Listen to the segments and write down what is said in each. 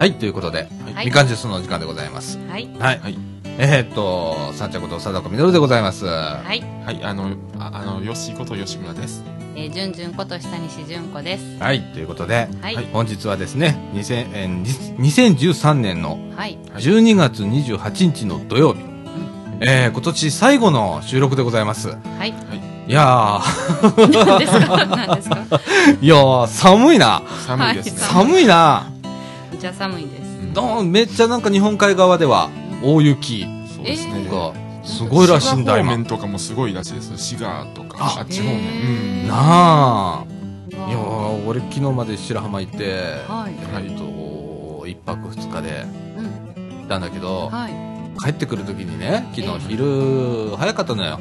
はい、ということで、はいみかんジュースのお時間でございます。はい。はい。はいえーっと、さんちゃんこと貞子みのるでございます。ははい。はい、あの、ああの、よしこと吉村です。えー、じゅんじゅんこと下西じゅんこです。い、ということで、はい。はい本日はですね、2000えーに2013年のはい。12月28日の土曜日、えー今年最後の収録でございます。はい。いや何ですか？何ですか？ー、いやー、寒いな。寒いですね。はい寒いな。めっちゃ寒いです。うんめっちゃなんか日本海側では大雪そうですね。がすごいらしいんだ今。滋賀方面とかもすごいらしいです。滋賀とか、ああっち方面。へーうんなあ。いやー俺昨日まで白浜行って、はいえっと一泊二日でうん。行ったんだけど、はい。帰ってくる時にね昨日ええ昼早かったのよ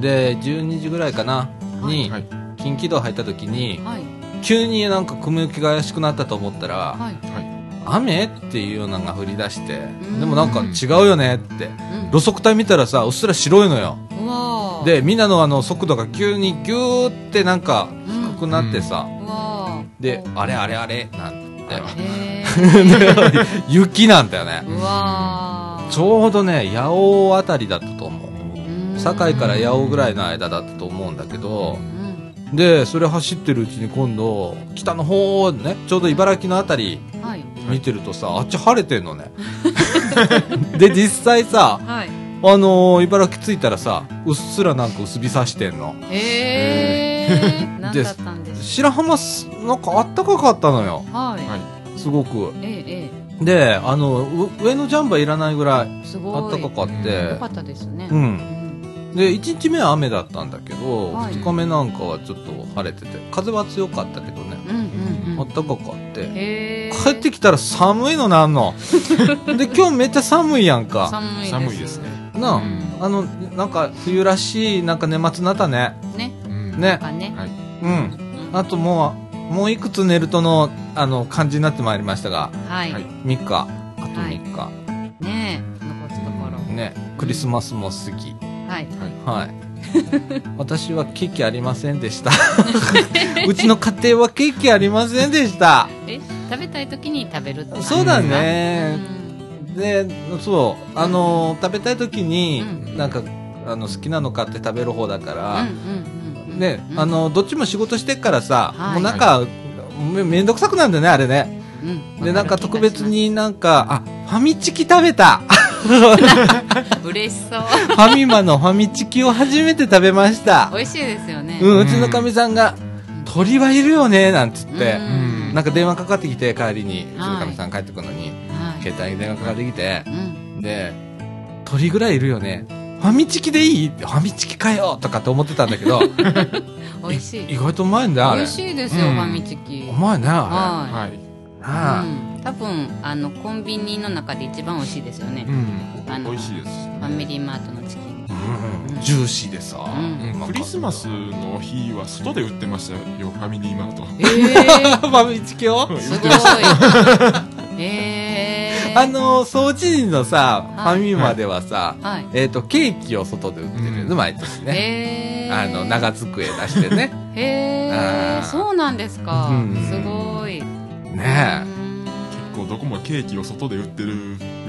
で12時ぐらいかなにはい。近畿道入った時にはい。急になんか雲行きが怪しくなったと思ったらはい。雨っていうのが降り出してん。でもなんか違うよねって。うん。路側帯見たらさうっすら白いのよ。でみんなのあの速度が急にギューってなんか低くなってさ、であれあれあれなんて。雪なんだよね。ちょうどね八尾あたりだったと思う。うん。堺から八尾ぐらいの間だったと思うんだけど。うん。でそれ走ってるうちに今度北の方ねちょうど茨城のあたりはい。見てるとさあっち晴れてんのね で実際さはい。あのー茨城着いたらさうっすらなんか薄日さしてんのへー。何だったんです白浜すなんかあったかかったのよはい。はい。すごくええ、えであのう上のジャンバーいらないぐらいえ。すごい。あったかかっうてよかったですね。ううんん。で1日目は雨だったんだけど、はい2日目なんかはちょっと晴れてて風は強かったけどねうんうんうん。あったかかって。帰ってきたら寒いのなんの で今日めっちゃ寒いやんか寒いです。ね。なあ、うんあのなんか冬らしいなんか年末になったねね。うんね。はい。うんうんあともうもういくつ寝るとのあの感じになってまいりましたがはい。はい3日あと3日、ねえ。残すところ。ねクリスマスも過ぎはい。はい。私はケーキありませんでした。うちの家庭はケーキありませんでした。え、食べたい時に食べるってそうだうね、ん。でそう。あの食べたい時に、うん。なんかあの好きなの買って食べる方だから、うんうんうん。ね、うん。あ、のどっちも仕事してっからさ、はい。もうなんか、めめんどくさくなんだよねあれね。うん。でなんか特別になんかあファミチキ食べた 嬉しそう。ファミマのファミチキを初めて食べました美味しいですよね。うんうちのかみさんが「鳥はいるよね」なんつって、うんなんか電話かかってきて帰りにうちはいのかみさん帰ってくるのに、はい。携帯に電話かかってきてうん。で「鳥ぐらいいるよねファミチキでいい?」って「ファミチキかよ!」とかって思ってたんだけど 美味しい。意外とうまいんだよあれ美味しいですよ、うんファミチキ。うまいねあははい。れなあ、い。うん。多分、あの、コンビニの中で一番美味しいですよね。う。あのん。美味しいです。ファミリーマートのチキン。うん。ジューシーでさ、うん。うん。なんかクリスマスの日は外で売ってましたよ、ファミリーマート。ええ ファミチキを？うんすごい。ええあの掃除時のさ、はい。ファミマではさ、はい。えっ、とケーキを外で売ってる。よね、うん毎年ね、へえあの長机出してね。へえそうなんですか。うん。すごい。ねうん結構どこもケーキを外で売ってるよ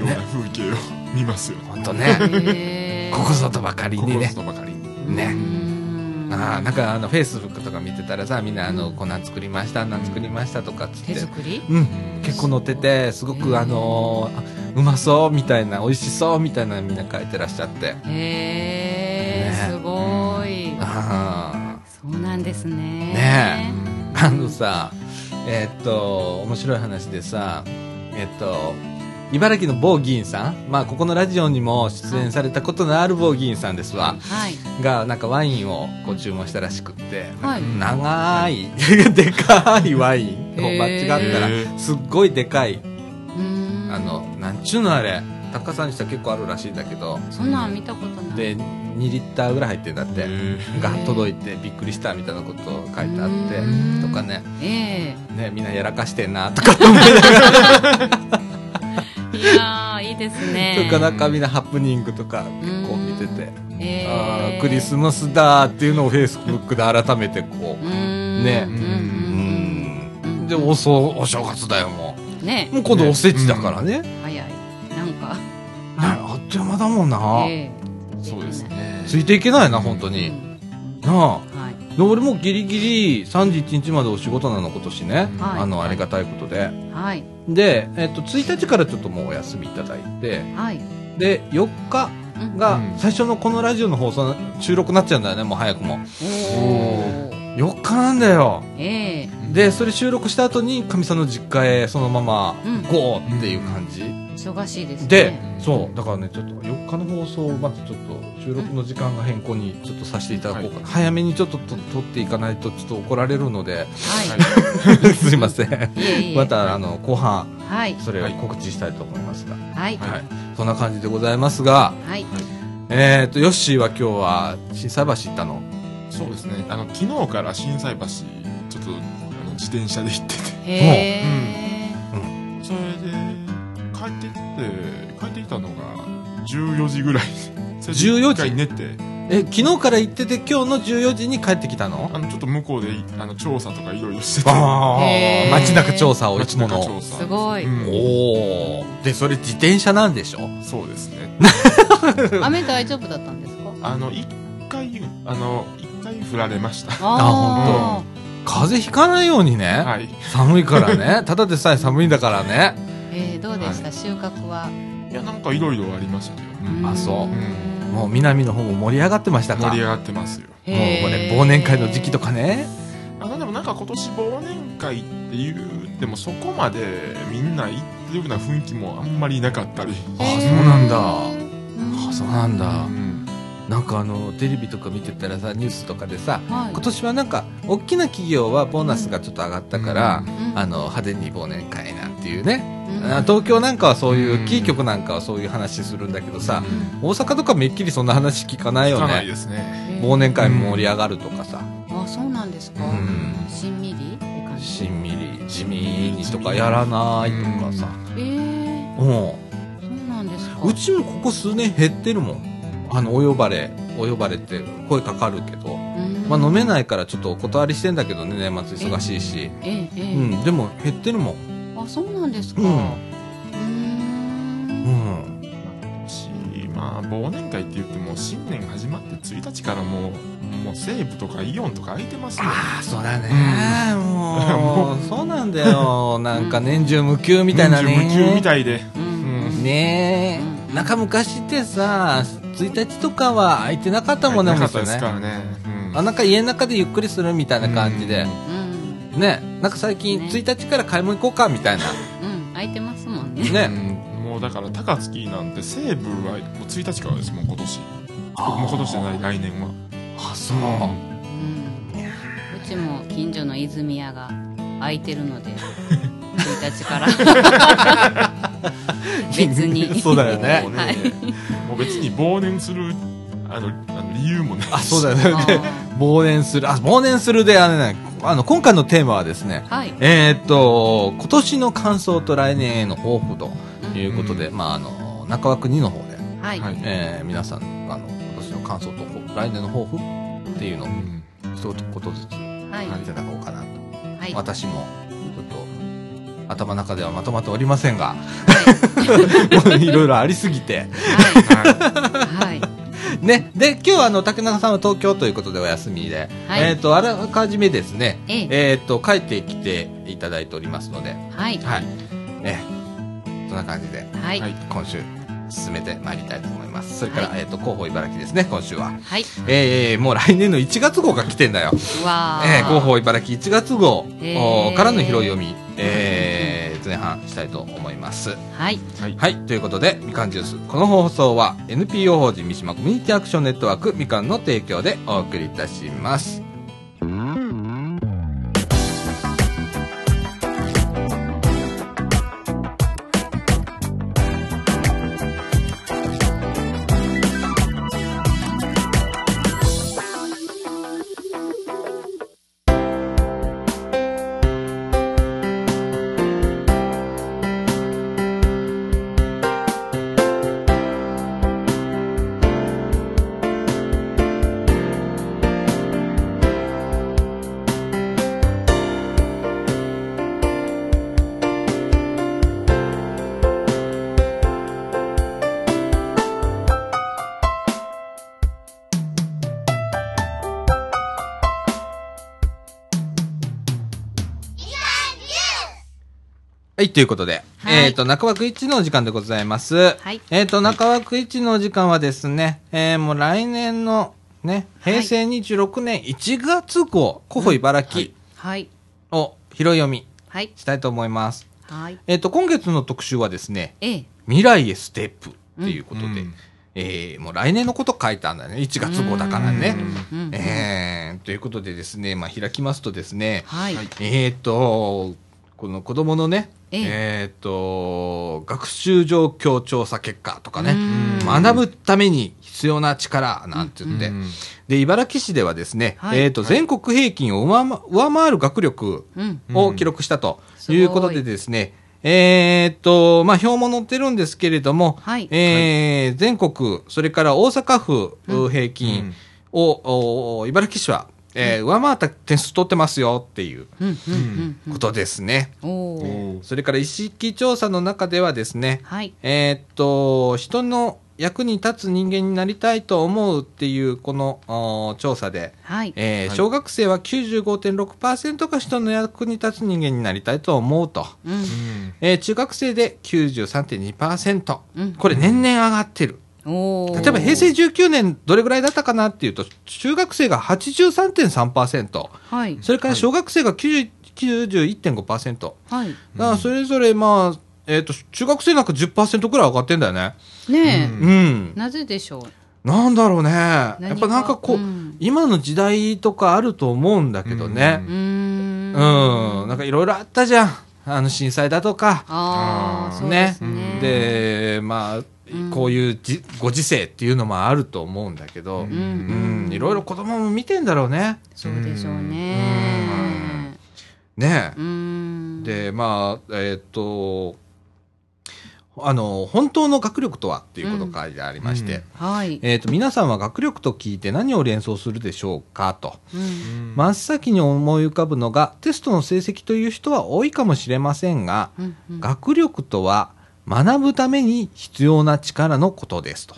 うな風景を見ますよ。えほんとね。ここぞとばかりここにねぞとばかりに。ね。うん。あーなんかあのフェイスブックとか見てたらさみんなあのこんなん作りましたあん。なん作りましたとかっつって。手作り？うん。結構載っててすごくあのーあうまそうみたいな美味しそうみたいなのみんな書いてらっしゃって。へえね。すごい。あそうなんですね。ね。ああのさえーっと面白い話でさえっと茨城の某議員さん。まあここのラジオにも出演されたことのある某議員さんですわ。はい。がなんかワインをこう注文したらしくって、はい。長い。でかいワインを間違ったらすっごいでかい。うん。あのなんちゅうのあれ高さにしたら結構あるらしいんだけどそんなん見たことない。で2リッターぐらい入ってんだって。が届いてびっくりしたみたいなこと書いてあってうん。とかね。えねみんなやらかしてんなとか思いながらえいやーいいですね。とかなんかみんなハプニングとか結構見てて。えークリスマスだーっていうのをフェイスブックで改めてこううん。ね。うん。でおそうお正月だよもね。もう今度おせちだからね。早いなんかあっという間だもんな。ええそうですねついていけないな、本当うに。んなあ。はいで俺もギリギリ31日までお仕事なの、今年ね。はいあの、ありがたいことで。はいで、えっと、1日からちょっともうお休みいただいて、はいで、4日うんがうん最初のこのラジオの放送、収録になっちゃうんだよね、もう早くも。おー4日なんだよ。ええで、それ収録した後に、かみさんの実家へそのままうんゴーっていう感じ。忙しいですね。で、そう、だからね、ちょっと4日の放送をまずちょっと収録の時間が変更にちょっとさせていただこうかな。早めにちょっとと撮っていかないとちょっと怒られるので、は すいません。いいえいえ。また、あの、後半、はい。それを告知したいと思いますが。はい。はい。そんな感じでございますが、はい。えっ、と、ヨッシーは今日は、心斎橋行ったの？そうですね。あの昨日から心斎橋ちょっとあの自転車で行ってて。へえそれで帰ってきて帰ってきたのが14時ぐらい。それで14時一回寝て。え、昨日から行ってて今日の14時に帰ってきたの？あのちょっと向こうでいあの調査とかいろいろしてて。街中調査をいつもの。すごい。うん。おお。で、それ自転車なんでしょ？そうですね。雨大丈夫だったんですか？あの一回あの一回振られました。あ風邪ひかないようにね。はい。寒いからね。ただでさえ寒いんだからね。えー、どうでした？収穫は？いやなんかいろいろありましたよ、うん。あそう。うん。もう南の方も盛り上がってましたか？盛り上がってますよ。もうこれへー。忘年会の時期とかね。あのでもなんか今年忘年会っていうでもそこまでみんな行ってるような雰囲気もあんまりなかったり、あそうなんだ。うんあ、そうなんだ。う。ん。なんかあの、テレビとか見てたらさ、ニュースとかでさ、はい。今年はなんか、大きな企業はボーナスがちょっと上がったから、うん。あの、派手に忘年会なんていうね。東京なんかはそういう、うんキー局なんかはそういう話するんだけどさ、うん。大阪とかめっきりそんな話聞かないよね。ですね。忘年会盛り上がるとかさ、あそうなんですか、うん。しんみりしんみり、地味にとかやらないとかさ。えー、うん。そうなんですか。うちもここ数年減ってるもん。あの、お呼ばれ、お呼ばれって声かかるけど、うん。まあ飲めないからちょっとお断りしてんだけどね、年末忙しいし。ええええうん、でも減ってるもん。あそうなんですか。うん。まあ忘年会って言っても新年始まって1日からもうもう西武とかイオンとか空いてますよ。ああ、そうだね。う もう、そうなんだよ。なんか年中無休みたいなね。年中無休みたいで。うん。うん。ねえ。なんか昔ってさ、1日とかは空いてなかったもんね、なかった。ですからね、うん。あ、なんか家の中でゆっくりするみたいな感じで。うんね。なんか最近ね。1日から買い物行こうかみたいな。うん空いてますもんね。ね。うんもうだから高槻なんて西武はもう1日からですもん今年。もう今年じゃない来年は。あ、そう。うん。うちも近所の泉屋が空いてるので1日から。別に。そうだよね。もうね、はいもう別に忘年するあのあの理由もね。あ、そうだよあね。忘年する。あ、忘年するで、あれね、あの、今回のテーマはですね、ーはい。えーっと、今年の感想と来年への抱負ということで、うまあ、あの、中枠2の方で、はい。はい。えー皆さん、あの、今年の感想と来年の抱負っていうのをうん。一言ずつはい。いただこうかなと。はい。私も、ちょっと、頭の中ではまとまっておりませんが、は もういろいろありすぎて。はい。はい ね。で、今日はあの、竹中さんは東京ということでお休みで、はいえっ、と、あらかじめですね、えええっ、と、帰ってきていただいておりますので、はいはい。ね。そんな感じで、はいはい今週、進めてまいりたいと思います。それから、はいえっ、と、広報茨城ですね、今週は。はいえー、もう来年の1月号が来てんだよ。うわーえー、広報茨城1月号からの拾い読み、えー、前半したいと思います。はいはいはい。ということで、みかんジュース。この放送は NPO 法人三島コミュニティアクションネットワークみかんの提供でお送りいたします。ということで、はいえっ、と、中枠1のお時間でございます。はいえっ、と、中枠1のお時間はですね、えーもう来年のね、平成26年1月号、古保茨城はい。を拾い読みはい。したいと思います。はい。えっ、と、今月の特集はですね、ええ。未来へステップっていうことで、うんえーもう来年のこと書いたんだね。1月号だからね。うんうんえーということでですね、まあ、開きますとですね、はい。はいえっ、と、この子供のね、ええ。えっ、と、学習状況調査結果とかね、うん。学ぶために必要な力なんて言って、うん。で、茨城市ではですね、はい。えっ、と、全国平均を上回る学力うん。を記録したとうん。いうことでですね、えっ、と、まあ、表も載ってるんですけれども、はい。えー全国、それから大阪府うん。平均を、お茨城市は、えー上回った点数取ってますよっていう。ことですね。それから意識調査の中ではですね、はい。えーっと、人の役に立つ人間になりたいと思うっていうこのお調査で、はい。はいえー小学生は95.6%が人の役に立つ人間になりたいと思うと。うん。うんえー中学生で93.2%。うんこれ年々上がってる。例えば平成19年どれぐらいだったかなっていうと、中学生が83.3%、はい。それから小学生が90 91.5%。はい。だからそれぞれまあ、えっ、と、中学生なんか10%くらい上がってんだよね。ねううん。え。なぜでしょう？なんだろうね。や何っぱなんかこう、うん今の時代とかあると思うんだけどねう。ーん。うん。なんかいろいろあったじゃん。あの震災だとか。ああ、あーそうですね。で、まあ、うんこういうじご時世っていうのもあると思うんだけど、ううんん、いろいろ子供も見てんだろうね。そうでしょうね。ねうーん。で、まあ、えっ、と、あの、本当の学力とはっていうことが書いてありまして、うんはい。えっ、と、皆さんは学力と聞いて何を連想するでしょうかと。うん。真っ先に思い浮かぶのが、テストの成績という人は多いかもしれませんが、うんうん学力とは学ぶために必要な力のことですと。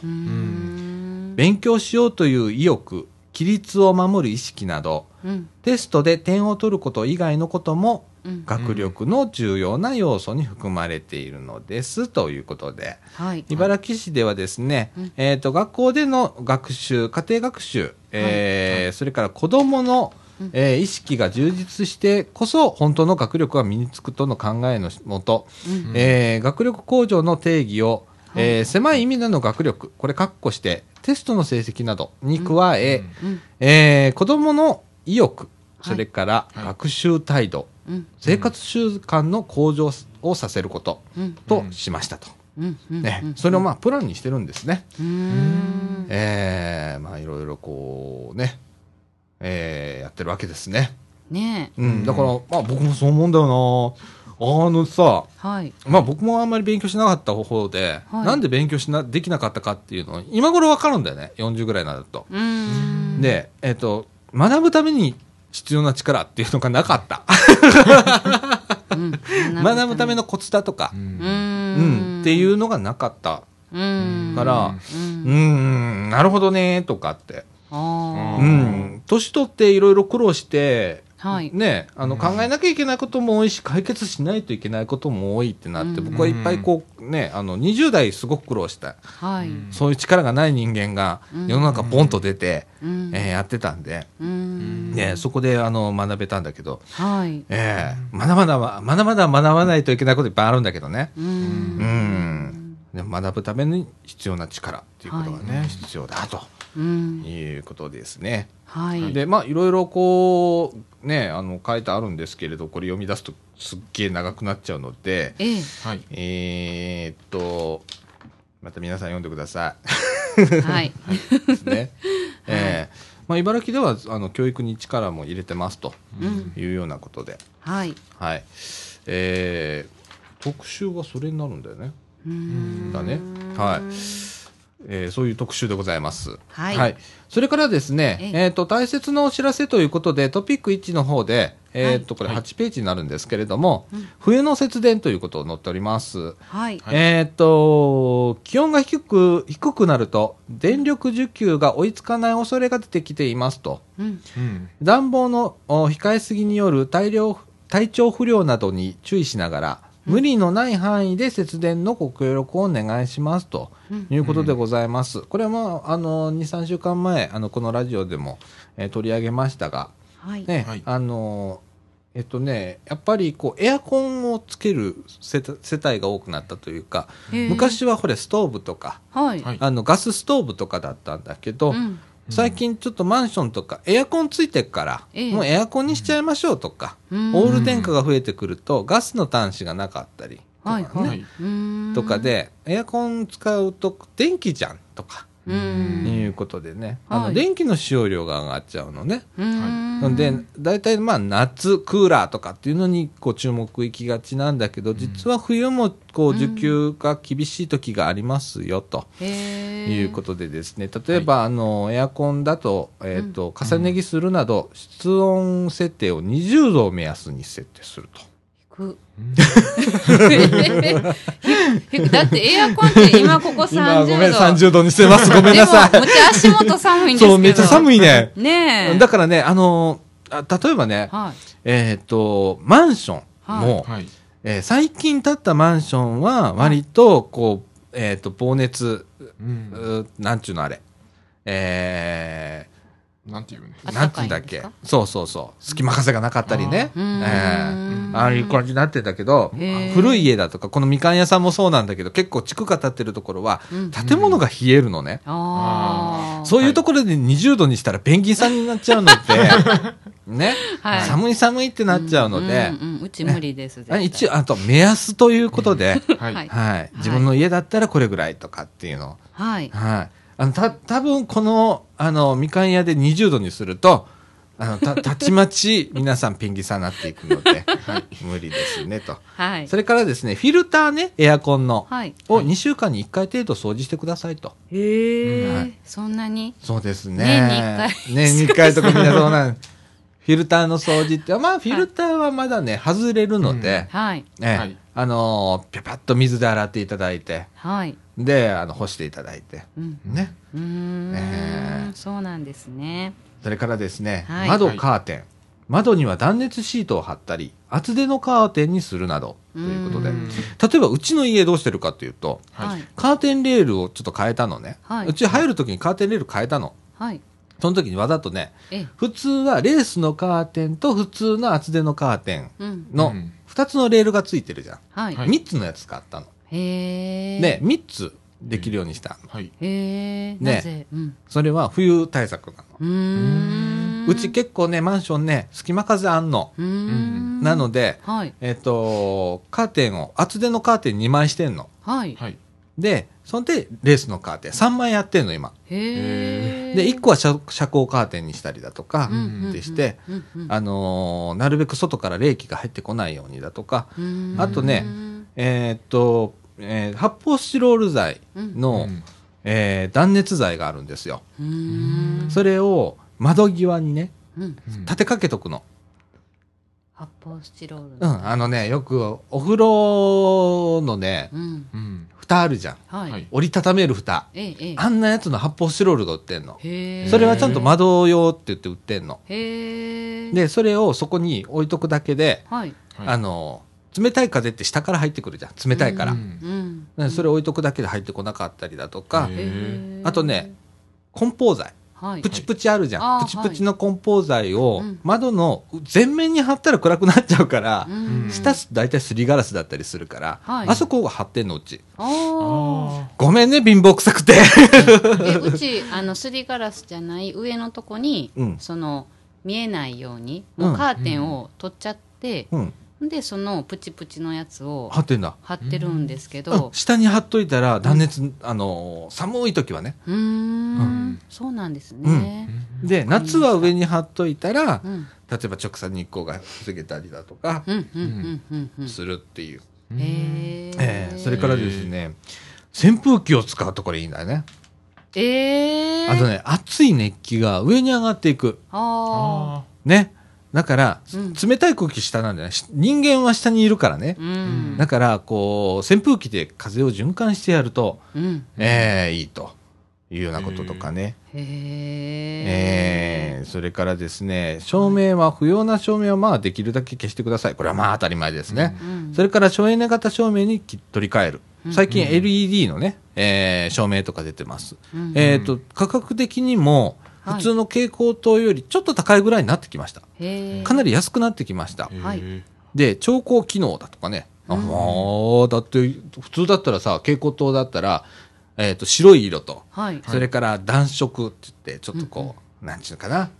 勉強しようという意欲、規律を守る意識など、うん。テストで点を取ること以外のこともうん。学力の重要な要素に含まれているのですということで、はい。茨城市ではですね、うんえっ、と、学校での学習、家庭学習、えーそれから子供の、うんえー意識が充実してこそ本当の学力が身につくとの考えのもと、うん。えー学力向上の定義を、えー狭い意味での学力、これ括弧して、テストの成績などに加え、うん。えー子供の意欲、それからはい。学習態度、うん。生活習慣の向上をさせることうん。としましたと。ねうん、それをまあプランにしてるんですね。えー、まあいろいろこうね、えー、やってるわけですね。ねえ。うん、だから、まあ僕もそう思うんだよな。あのさ、はい。まあ僕もあんまり勉強しなかった方で、はいなんで勉強しな、できなかったかっていうのを今頃わかるんだよね。40ぐらいになると。うーん。で、えっ、と、学ぶために必要な力っていうのがなかった。うん、学ぶためのコツだとかう、ん。っていうのがなかったうん。から、う。うんん、なるほどね、とかって。あうあ。ん、年取っていろいろ苦労して、はい。ね、あのうん考えなきゃいけないことも多いし、解決しないといけないことも多いってなって、うん僕はいっぱいこう、ね、あの、20代すごく苦労した。はい。そういう力がない人間がうん世の中ポンと出て、うん。えーやってたんで、うん。ね、そこであの学べたんだけど、はい。えーまだまだ、まだまだ学ばないといけないこといっぱいあるんだけどね。う。うん学ぶために必要な力っていうことがね、はい必要だとうん。いうことですね。はい。で、まあ、いろいろこう、ね、あの、書いてあるんですけれど、これ読み出すとすっげえ長くなっちゃうので、ええ。はいえーっと、また皆さん読んでくださはい。い。ですね。えーまあ、茨城では、あの、教育に力も入れてますとうん。いうようなことで、はい。はい。えー特集はそれになるんだよね。うーんだねはいえーそういう特集でございます。はいそれからですね、ええっ、と、大切なお知らせということで、トピック1の方で、えっ、と、これはい8ページになるんですけれども、うん冬の節電ということを載っております。はい。はいえっ、と、気温が低く、低くなると、電力需給が追いつかない恐れが出てきていますと。うん。うん暖房のお控えすぎによる大量体調不良などに注意しながら、無理のない範囲で節電のご協力をお願いしますと。うん。いうことでございます。これはもう、あの、2、3週間前、あの、このラジオでも、えー取り上げましたが、はい。ね、はい。あの、えっとね、やっぱりこう、エアコンをつける世帯世帯が多くなったというか、昔はこれストーブとか、はい。はい。あの、ガスストーブとかだったんだけど、うん最近ちょっとマンションとかエアコンついてっから、ええ。もうエアコンにしちゃいましょうとか、うん。オール電化が増えてくるとガスの端子がなかったりとか,、ね。とか。でエアコン使うと電気じゃんとかう。いうんことでね、あのはい電気の使用量が上がっちゃうのね。うん。なんで、大体まあ夏、クーラーとかっていうのにこう注目いきがちなんだけど、実は冬もこう需給が厳しい時がありますよと。へいうことでですね、例えば、あの、エアコンだと、えっ、と、重ね着するなど、室温設定を20度を目安に設定すると。く。だってエアコンって今ここ30度。今、ごめん、30度にしてます。ごめんなさでも、むちゃ足元寒いんい。ですけど。そう、めっちゃ寒い。いね。ねえ。だからね、あのあ例えばね、はい。えっ、と、マンションも、はい。えー最近建ったマンションは、割と、こう、えっ、と、放熱、うん。うなんちゅうのあれ、えなんていうね。なんつうんだっけ？そうそうそう。隙間風がなかったりね。うーん。えーああいう感じになってんだけど古い家だとか、このみかん屋さんもそうなんだけど、結構地区が建ってるところはうん、建物が冷えるのね。ああ。そういうところで20度にしたらペンギンさんになっちゃうので、ね、はい。寒い寒いってなっちゃうので、うんうんうち無理です。一応、あと目安ということで、はい。はい。はい、自分の家だったらこれぐらいとかっていうの。をはい。はい。あの、た、多分この、あの、みかん屋で20度にすると、あの、た、たちまち、皆さんペンギンさんになっていくので、はい、無理ですね、と。はい。それからですね、フィルターね、エアコンの、はい。を2週間に1回程度掃除してくださいと。へえはい。そんなに？そうですね。年に一回 年に1回とかみんなそうなんフィルターの掃除って、まあ、フィルターはまだね、外れるので、はい。ええはいあのー、ぴゃぴゃっと水で洗っていただいて、はい。で、あの、干していただいて、うん。ね。うーんええそうなんですね。それからですね、はい窓カーテン。窓には断熱シートを貼ったり、厚手のカーテンにするなど、ということで。うん例えば、うちの家どうしてるかというと、はいはい。カーテンレールをちょっと変えたのね。はいうち入るときにカーテンレール変えたの。はい。その時にわざとね、え、普通はレースのカーテンと普通の厚手のカーテンうん。のうん2つのレールがついてるじゃん。はい。はい3つのやつ使ったの。へえ。で、3つできるようにしたの。はい。へえ。ねなぜ？うん。それは冬対策なの。うーん。うち結構ね、マンションね、隙間風あんの。ん。なので、はい。えっ、と、カーテンを、厚手のカーテン2枚してんの。はい。はい。で、そんで、レースのカーテン3枚やってんの、今。で、1個は遮遮光カーテンにしたりだとかでして、あのーなるべく外から冷気が入ってこないようにだとか、あとねえーっと、えー発泡スチロール剤の、うんえー断熱材があるんですよ。それを窓際にね、立てかけとくの。発泡スチロール。うん、あのね、よくお風呂のね、うん。うん。蓋あるじゃん。はい。はい折りたためる蓋。ええ、ええ。あんなやつの発泡スチロールが売ってんの。へえ。それはちゃんと窓用って言って売ってんの。へえ。、で、それをそこに置いとくだけで、はい。はいあの、冷たい風って下から入ってくるじゃん。冷たいから。ううん。ねそれ置いとくだけで入ってこなかったりだとかへ、へえ。あとね、梱包材。はい。プチプチあるじゃん。はいプチプチの梱包材をうん窓の全面に貼ったら暗くなっちゃうからう、ん。下す大体すりガラスだったりするから、はいあそこが貼ってんのうち。ごめんね、貧乏くさくて。うち、あの、すりガラスじゃない上のとこに、うんその、見えないように、うんもうカーテンを取っちゃって、うん。で、そのプチプチのやつを貼ってんだ。貼ってるんですけうんど、下に貼っといたら断熱、あのー寒い時はね。うーん、そうなんですね。ーで、夏は上に貼っといたらう、ん。例えば直射日光が防げたりだとか、うん、うん、うん、うん、うん。するっていう。うえええそれからですね、扇風機を使うところいいんだよね。ええあとね、熱い熱気が上に上がっていく。ああ。あね。だから、うん冷たい空気下なんだよね。し人間は下にいるからね。うん。だから、こう、扇風機で風を循環してやると、うん。ええいいというようなこととかね。へえーそれからですね、照明は、不要な照明はまあできるだけ消してください。これはまあ当たり前ですね。うんそれから省エネ型照明にき取り替える。最近 LED のね、えー照明とか出てます。うんえっ、と、価格的にも、はい普通の蛍光灯よりちょっと高いぐらいになってきました。かなり安くなってきました。はい。へで、調光機能だとかね。あもうだって、普通だったらさ、蛍光灯だったら、えっ、と、白い色と、はい。それから暖色って言って、ちょっとこう、なんちゅうのかな。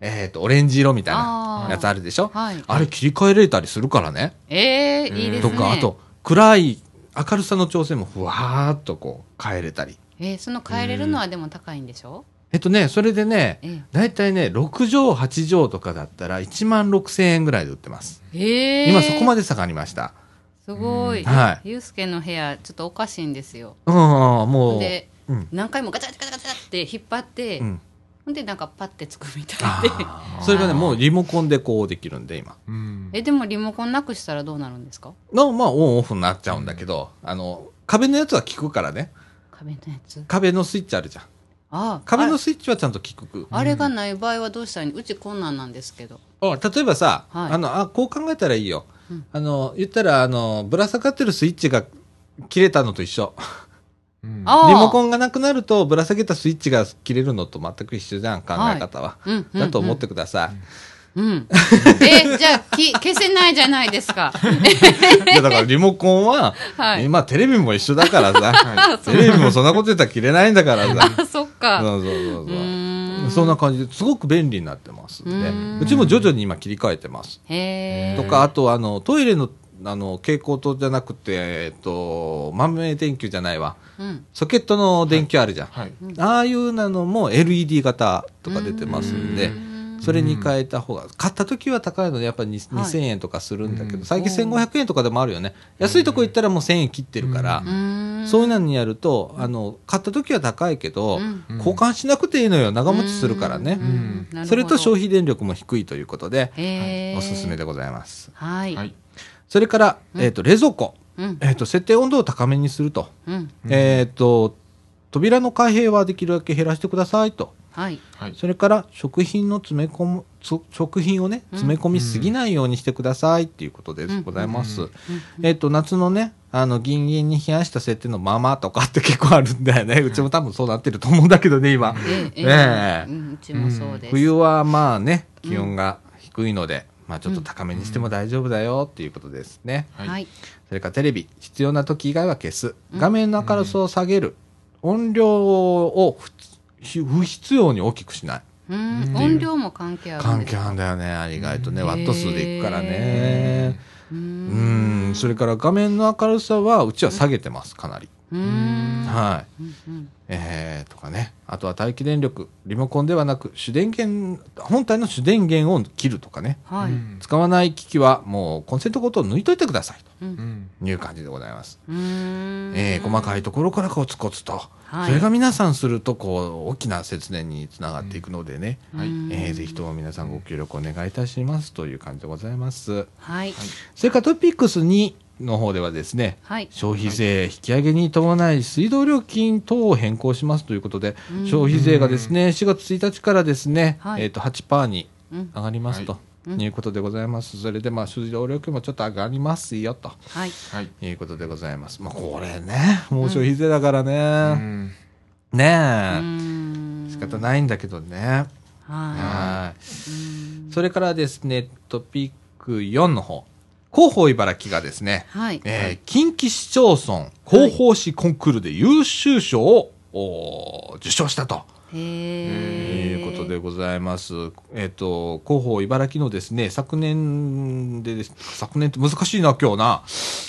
えっ、と、オレンジ色みたいなあー。やつあるでしょ？はい。あれ切り替えれたりするからね。えー、いいですね。とか、あと、暗い明るさの調整もふわーっとこう変えれたり。えー、その変えれるのはでも高いんでしょ？えっとね、それでねええ、だいたいね、6畳、8畳とかだったら1万6千円ぐらいで売ってます。えー、今そこまで下がりました。すごい、はいゆうすけの部屋ちょっとおかしいんですようん、もう。で、うん何回もガチャガチャガチャガチャって引っ張って、うん。ほんでなんかパッてつくみたあいでーそれがね、もうリモコンでこうできるんで、今。うんえでもリモコンなくしたらどうなるんですか？の、まあ、オンオフになっちゃうんだけど、あの、壁のやつは効くからね。壁のやつ？壁のスイッチあるじゃん。あ壁のあスイッチはちゃんと効く。あれがない場合はどうしたらいいの？うちこんなんなんですけど。あ例えばさ、はい。あの、あ、こう考えたらいいよ。うん。あの、言ったら、あの、ぶら下がってるスイッチが切れたのと一緒。うん。あリモコンがなくなると、ぶら下げたスイッチが切れるのと全く一緒じゃん、考え方は。うんうんだと思ってください。うん。えじゃあき消せないじゃないですか。いや、だからリモコンは、はい。今テレビも一緒だからさ、あ そう。テレビもそんなこと言ったら切れないんだからさ。か。そうそうそうう。そう。そんな感じですごく便利になってますん。でうちも徐々に今切り替えてます。とか、あと、あの、トイレの、あの、蛍光灯じゃなくて、えっと、豆電球じゃないわ。うん。ソケットの電球あるじゃん。はい。ああいうなのも LED 型とか出てますんで。う、んそれに変えた方が、買った時は高いので、やっぱりにはい。2000円とかするんだけど、うん。最近1500円とかでもあるよね。安いとこ行ったらもう1000円切ってるからそういうのにやると、あの、買った時は高いけどうん、交換しなくていいのよ。長持ちするからね。それと消費電力も低いということで、おすすめでございます。はい、はい。それから、えっと、冷蔵庫。うん。えっと、設定温度を高めにすると。うん。えっと、扉の開閉はできるだけ減らしてくださいと。はい。はい。それから食品の詰め込む、そ食品をね、詰め込みすぎないようにしてくださいっていうことでうん。ございます。うん。えっと、夏のね、あの、ギンギンに冷やした設定のままとかって結構あるんだよね。うちも多分そうなってると思うんだけどね、今。ええねえ。うんうちもそうです、冬はまあね、気温が低いので、まあちょっと高めにしても大丈夫だよっていうことですね。はい、はい。それからテレビ、必要な時以外は消す。画面の明るさを下げる。音量を不不必要に大きくしない。音量も関係あるん関係あるんだよね、意外とね、うんワット数でいくからね。ううんん、それから画面の明るさは、うちは下げてます、かなり。はい。うんうんえー、とかね。あとは待機電力、リモコンではなく、主電源、本体の主電源を切るとかね。はい、うん使わない機器はもうコンセントごと抜いといてくださいと。いう感じでございます。うーん。えー細かいところからコツコツと、はい。それが皆さんするとこう大きな節電につながっていくのでね、はい。うんえーぜひとも皆さんご協力お願いいたしますという感じでございます。はい。それからトピックス2の方ではですね、はい消費税引き上げに伴い水道料金等を変更しますということで、うん消費税がですね、4月1日からですね、はいえっ、と8%にうん上がりますと。うんいうことでございます。それで、まあ、水道料金もちょっと上がりますよ、とはいはいいうことでございます。まあ、これね、もう消費税だからうね。んうねーんえ。仕方ないんだけどね。ははい。それからですね、トピック4の方。広報茨城がですね、はいえー近畿市町村広報誌コンクールで優秀賞を、おー受賞したと。いうことでございます。えっ、と、広報茨城のですね、昨年でです、昨年って難しいな、今日な。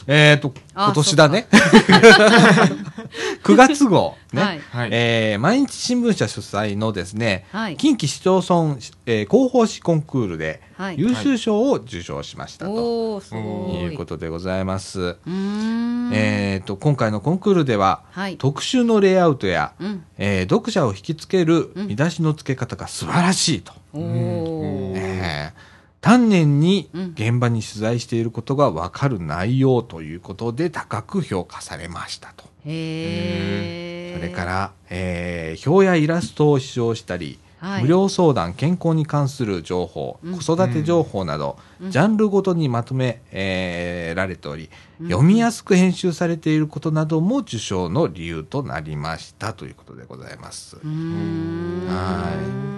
えっ、と、あ今年だね。9月号、ね。はい。はい。えー毎日新聞社主催のですね、はい。近畿市町村、えー広報誌コンクールではい。優秀賞を受賞しましたと、おおすごい。いうことでございます。うーん。えっ、と、今回のコンクールでは、はい。特集のレイアウトや、うん。えー読者を引きつけるうん。見出しの付け方が素晴らしいと。おおえ。ー丹念にうん。現場に取材していることが分かる内容ということで高く評価されましたと。へそれから、えー表やイラストを使用したり、はい。無料相談、健康に関する情報、うん。子育て情報など、うん。ジャンルごとにまとめ、えーられており、うん。読みやすく編集されていることなども受賞の理由となりましたということでございます。は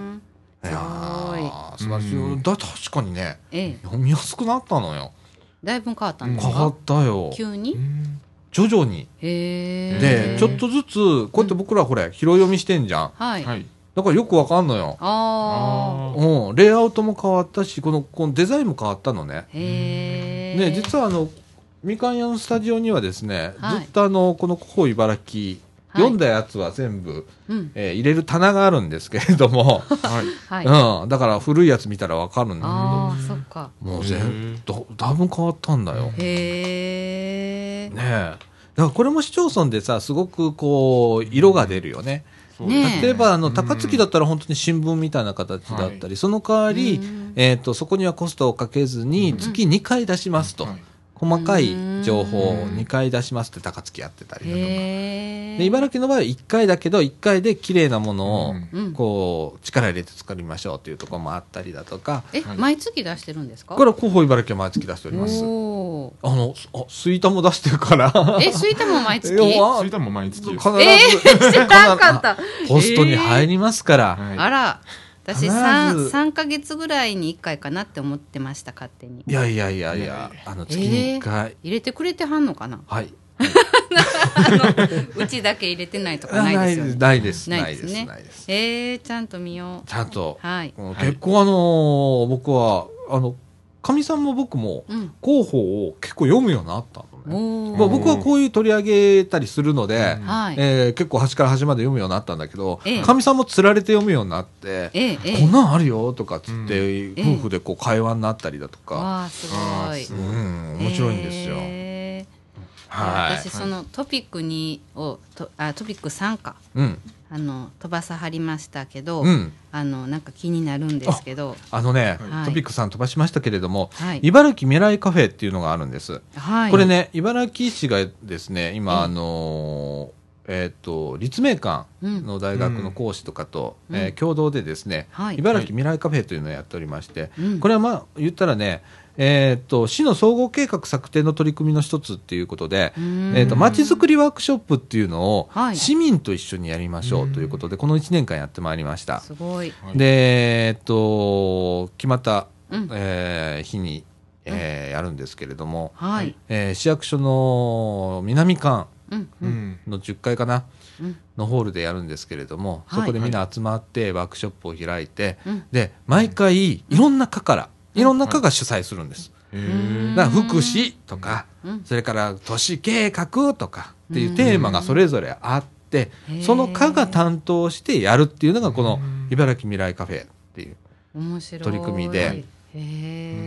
いいやー素晴らしいよ。うんだ確かにね、ええ読みやすくなったのよ。だいぶ変わったんですか？変わったよ。急に？うん徐々に。で、ちょっとずつ、こうやって僕らこれ、拾い読みしてんじゃん。はい、はい。だからよくわかんのよ。ああうん、レイアウトも変わったし、この、このデザインも変わったのね。へえね、実はあの、みかん屋のスタジオにはですね、はいずっとあの、この広報茨城、はい読んだやつは全部、うん。えー入れる棚があるんですけれども、はい。はい、うん、だから古いやつ見たらわかるんだ。ああそっか。けど、もうへ全ーだ、だいぶ変わったんだよ。へえねえ。だからこれも市町村でさ、すごくこう、色が出るよね。そうねえ。例えば、あの、うん。高槻だったら本当に新聞みたいな形だったり、その代わりうん、えっ、と、そこにはコストをかけずに、月2回出しますと。はい細かい情報をうん2回出しますって高槻やってたりだとか。で茨城の場合は1回だけど、1回で綺麗なものを、こう、力入れて作りましょうっていうところもあったりだとか、え、はい。毎月出してるんですか？これは広報茨城は毎月出しております。あの、あ、スイタも出してるから。えスイタも毎月？いやそれでも毎月。必ず、えー、知らんかった。ポストに入りますから。はい。あら私必ず 3, 3ヶ月ぐらいに1回かなって思ってました勝手にいやいやいやいや、あの、月に1回。入れてくれてはんのかな？はい。うちだけ入れてないとかないですよねないです。なないいですね。えー、ちゃんと見よちゃんとう。はいうん結構あのー僕は、あの、かみさんも僕もうん広報を結構読むようになったのね。おまあ、僕はこういう取り上げたりするので、えー結構端から端まで読むようになったんだけどええ、かみさんも釣られて読むようになって、えええこんなんあるよとかっつって、ええ夫婦でこう会話になったりだとか、うん、面白いんですよ。えーはい。私。そのトピックにをとあトピック3かうん。あの飛ばさはりましたけど、うん。あのなんか気になるんですけど。あのね、はい。トピックさん飛ばしましたけれども、はい。茨城未来カフェっていうのがあるんです。はい。これね、茨城市がですね、今、ええあのーえっ、と、立命館うんの大学の講師とかと、うん。えー共同でですね、はい。茨城未来カフェというのをやっておりまして、うん。これはまあ、言ったらね、えっ、と、市の総合計画策定の取り組みの一つっていうことで、うーん。えっ、と、まちづくりワークショップっていうのを、はい。市民と一緒にやりましょうということで、この1年間やってまいりました。すごい。はいで、えっと、決まった、うん。えー日に、えーやるんですけれども、はい、えー市役所の南館うん。ううん。ん。の10階かなうん。のホールでやるんですけれども、はい。そこでみんな集まってワークショップを開いて、うん。で毎回いろんな課から、いろんな課が主催するんです。だから福祉とか、うん。それから都市計画とかっていうテーマがそれぞれあってその課が担当してやるっていうのがこのうん。茨城未来カフェっていう。取り組みで。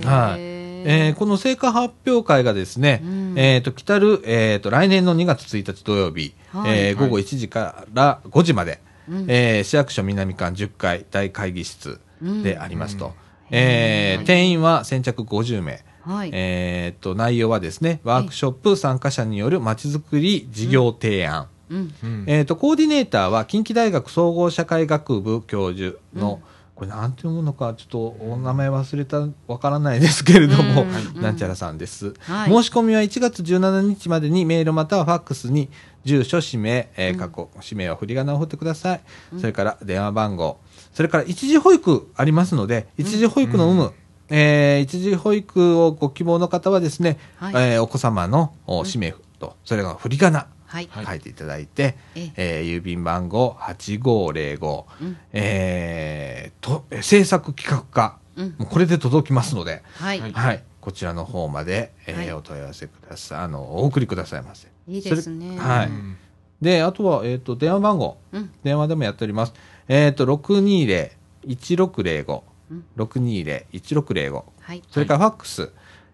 はい。えーこの成果発表会がですね、うん。えっ、と、来たる、えっ、と、来年の2月1日土曜日、はい。えー午後1時から5時まで、うん。えー市役所南館10階大会議室でありますと。うんえーはい。定員は先着50名。はい、えっ、と、内容はですね、ワークショップ参加者によるまちづくり事業提案。うん。うん。えっ、と、コーディネーターは近畿大学総合社会学部教授の、これなんて読むのか、ちょっとお名前忘れた、わからないですけれども、うん。なんちゃらさんです。はい。申し込みは1月17日までにメールまたはファックスに住所、氏名、えー、過去、氏名は振り仮名を振ってください。それから電話番号。それから一時保育ありますので、一時保育の有無、えー一時保育をご希望の方はですね、はい。えーお子様のお氏名と、それが振り仮名。はい。はい。書いていただいて、ええ。ー郵便番号8505、うん。えーと、えー制作企画課、うん。これで届きますので、はい、はい。はい、こちらの方まで、えーはい。お問い合わせください。あの、お送りくださいませ。いいですね。はい。うんで、あとは、えっ、と、電話番号。うん。電話でもやっております。えっ、と、620-1605。うん620-1605。はいそれからファックス、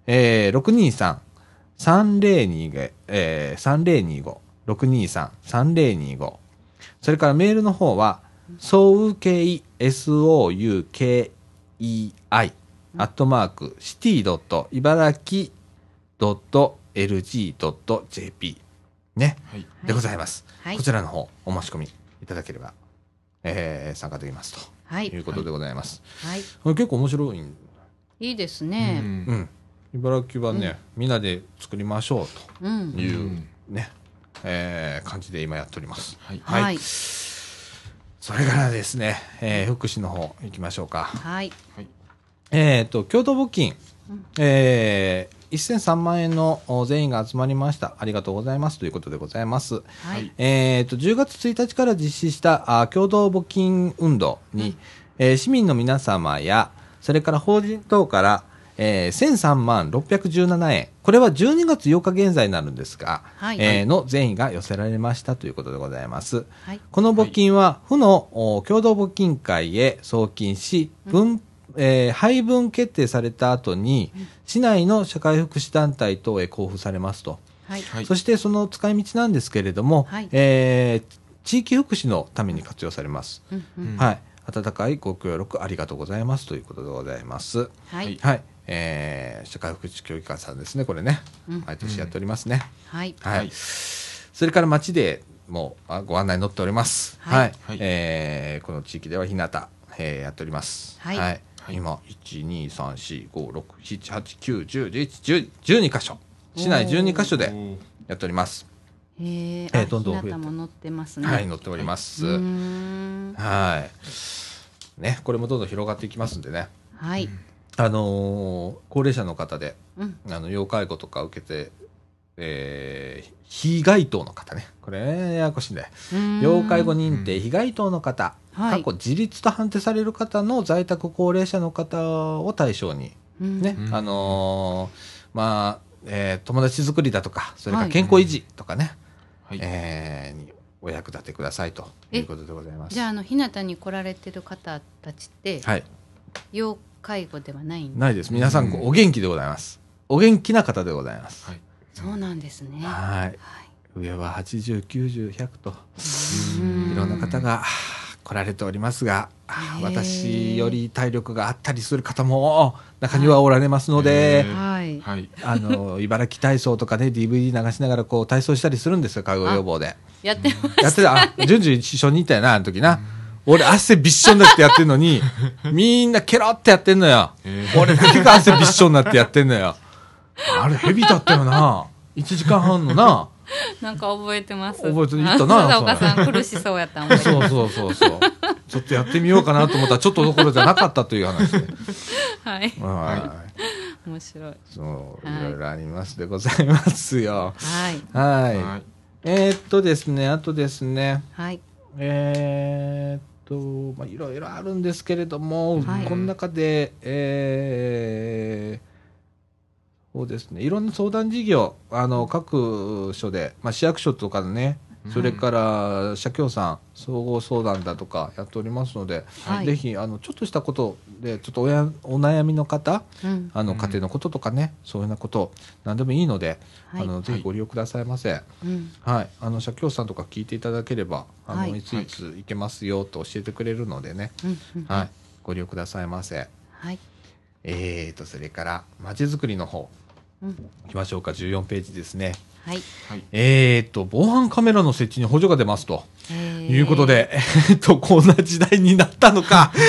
えー、623-3025、えー、3025、623-3025。それからメールの方は、そうけい、soukei、アットマーク、シティ茨城 .lg.jp。ね、はい。でございます。はいこちらの方、お申し込みいただければ、えー参加できますはい。ということでございます。はい。これ結構面白いん。いいですうねん。うん。茨城はね、みんなで作りましょううん。といううん。ね、えー感じで今やっております。はい。はい。はい。それからですね、えー福祉の方行きましょうか。はい。はい。えっ、と、共同募金、うん。えー、1003万円のお全員が集まりました。ありがとうございます。ということでございます。はいえっ、と、10月1日から実施したあ共同募金運動に、えー市民の皆様や、それから法人等から、えー、1003万617円。これは12月8日現在になるんですが、はいえーの善意が寄せられましたということでございます。はいこの募金は、府のお共同募金会へ送金し、分えー配分決定された後に、市内の社会福祉団体等へ交付されますと。はいはい。そしてその使い道なんですけれども、はいえー地域福祉のために活用されます。うんうんうんはい。温かいご協力ありがとうございますということでございます。ははいいはい。えー社会福祉協議会さんですね、これね。うん毎年やっておりますね。はいはい。はいそれから町でもあご案内載っております。は。はいいはいえーこの地域では日向、えーやっております。はいはい今、1、2、3、4、5、6、7、8、9、10、11、10 12箇所。市内12箇所でやっております。えー、えどんどん増えも載ってますねはい、載っております。はい。ね、これもどんどん広がっていきますんでね。はいあのー高齢者の方で、うんあの、要介護とか受けて、えー被害等の方ね。これ、ややこしいん要介護認定被害等の方、はい過去自立と判定される方の在宅高齢者の方を対象に、うんね、うんあのーまあ、えー友達作りだとか、それかはいら健康維持とかね、はい。えーにお役立てくださいということでございます。じゃああの日向に来られてる方たちって、はい。要介護ではないんでないです。皆さんお元気でございます。お元気な方でございます。はい。そうなんですねはい。はい上は80、90、100と、うんいろんな方が来られておりますが、私より体力があったりする方も中にはおられますので、はいはい。あの、茨城体操とかね、DVD 流しながらこう体操したりするんですよ、介護予防で。やってますやってた、あ、順々一緒にいたよな、あの時な。俺汗びっしょになってやってんのに、みんなケロってやってんのよ。俺だけが汗びっしょになってやってんのよ。あれ、ヘビだったよな。1時間半のな。なんか覚えてます覚えて言ったなあ岡さん苦しそうやったんそうそうそうそう。ちょっとやってみようかなと思ったら、ちょっとどころじゃなかったという話で。はいはい。面白いそう、はいいろいろありますでございますよ。はいはい。はい。えーっとですね、あとですね、はいえーっと、まあ、いろいろあるんですけれども、はいこの中で、えーそうですね、いろんな相談事業、あの、各所で、まあ、市役所とかね、それから社協さん、総合相談だとかやっておりますので、はい。ぜひ、あの、ちょっとしたことで、ちょっとおやお悩みの方、うん。あの、うん。家庭のこととかね、そういうようなこと、何でもいいので、はい。あの、ぜひご利用くださいませ。うん。はい、あの社協さんとか聞いていただければ、あの、はい。い、ついつ行けますよと教えてくれるのでね、うんうんはい、ご利用くださいませ。はい。えーと、それから、まちづくりの方、うん行きましょうか、14ページですね。はいはい。えーと、防犯カメラの設置に補助が出ますとえーいうことで、えーと、こんな時代になったのか。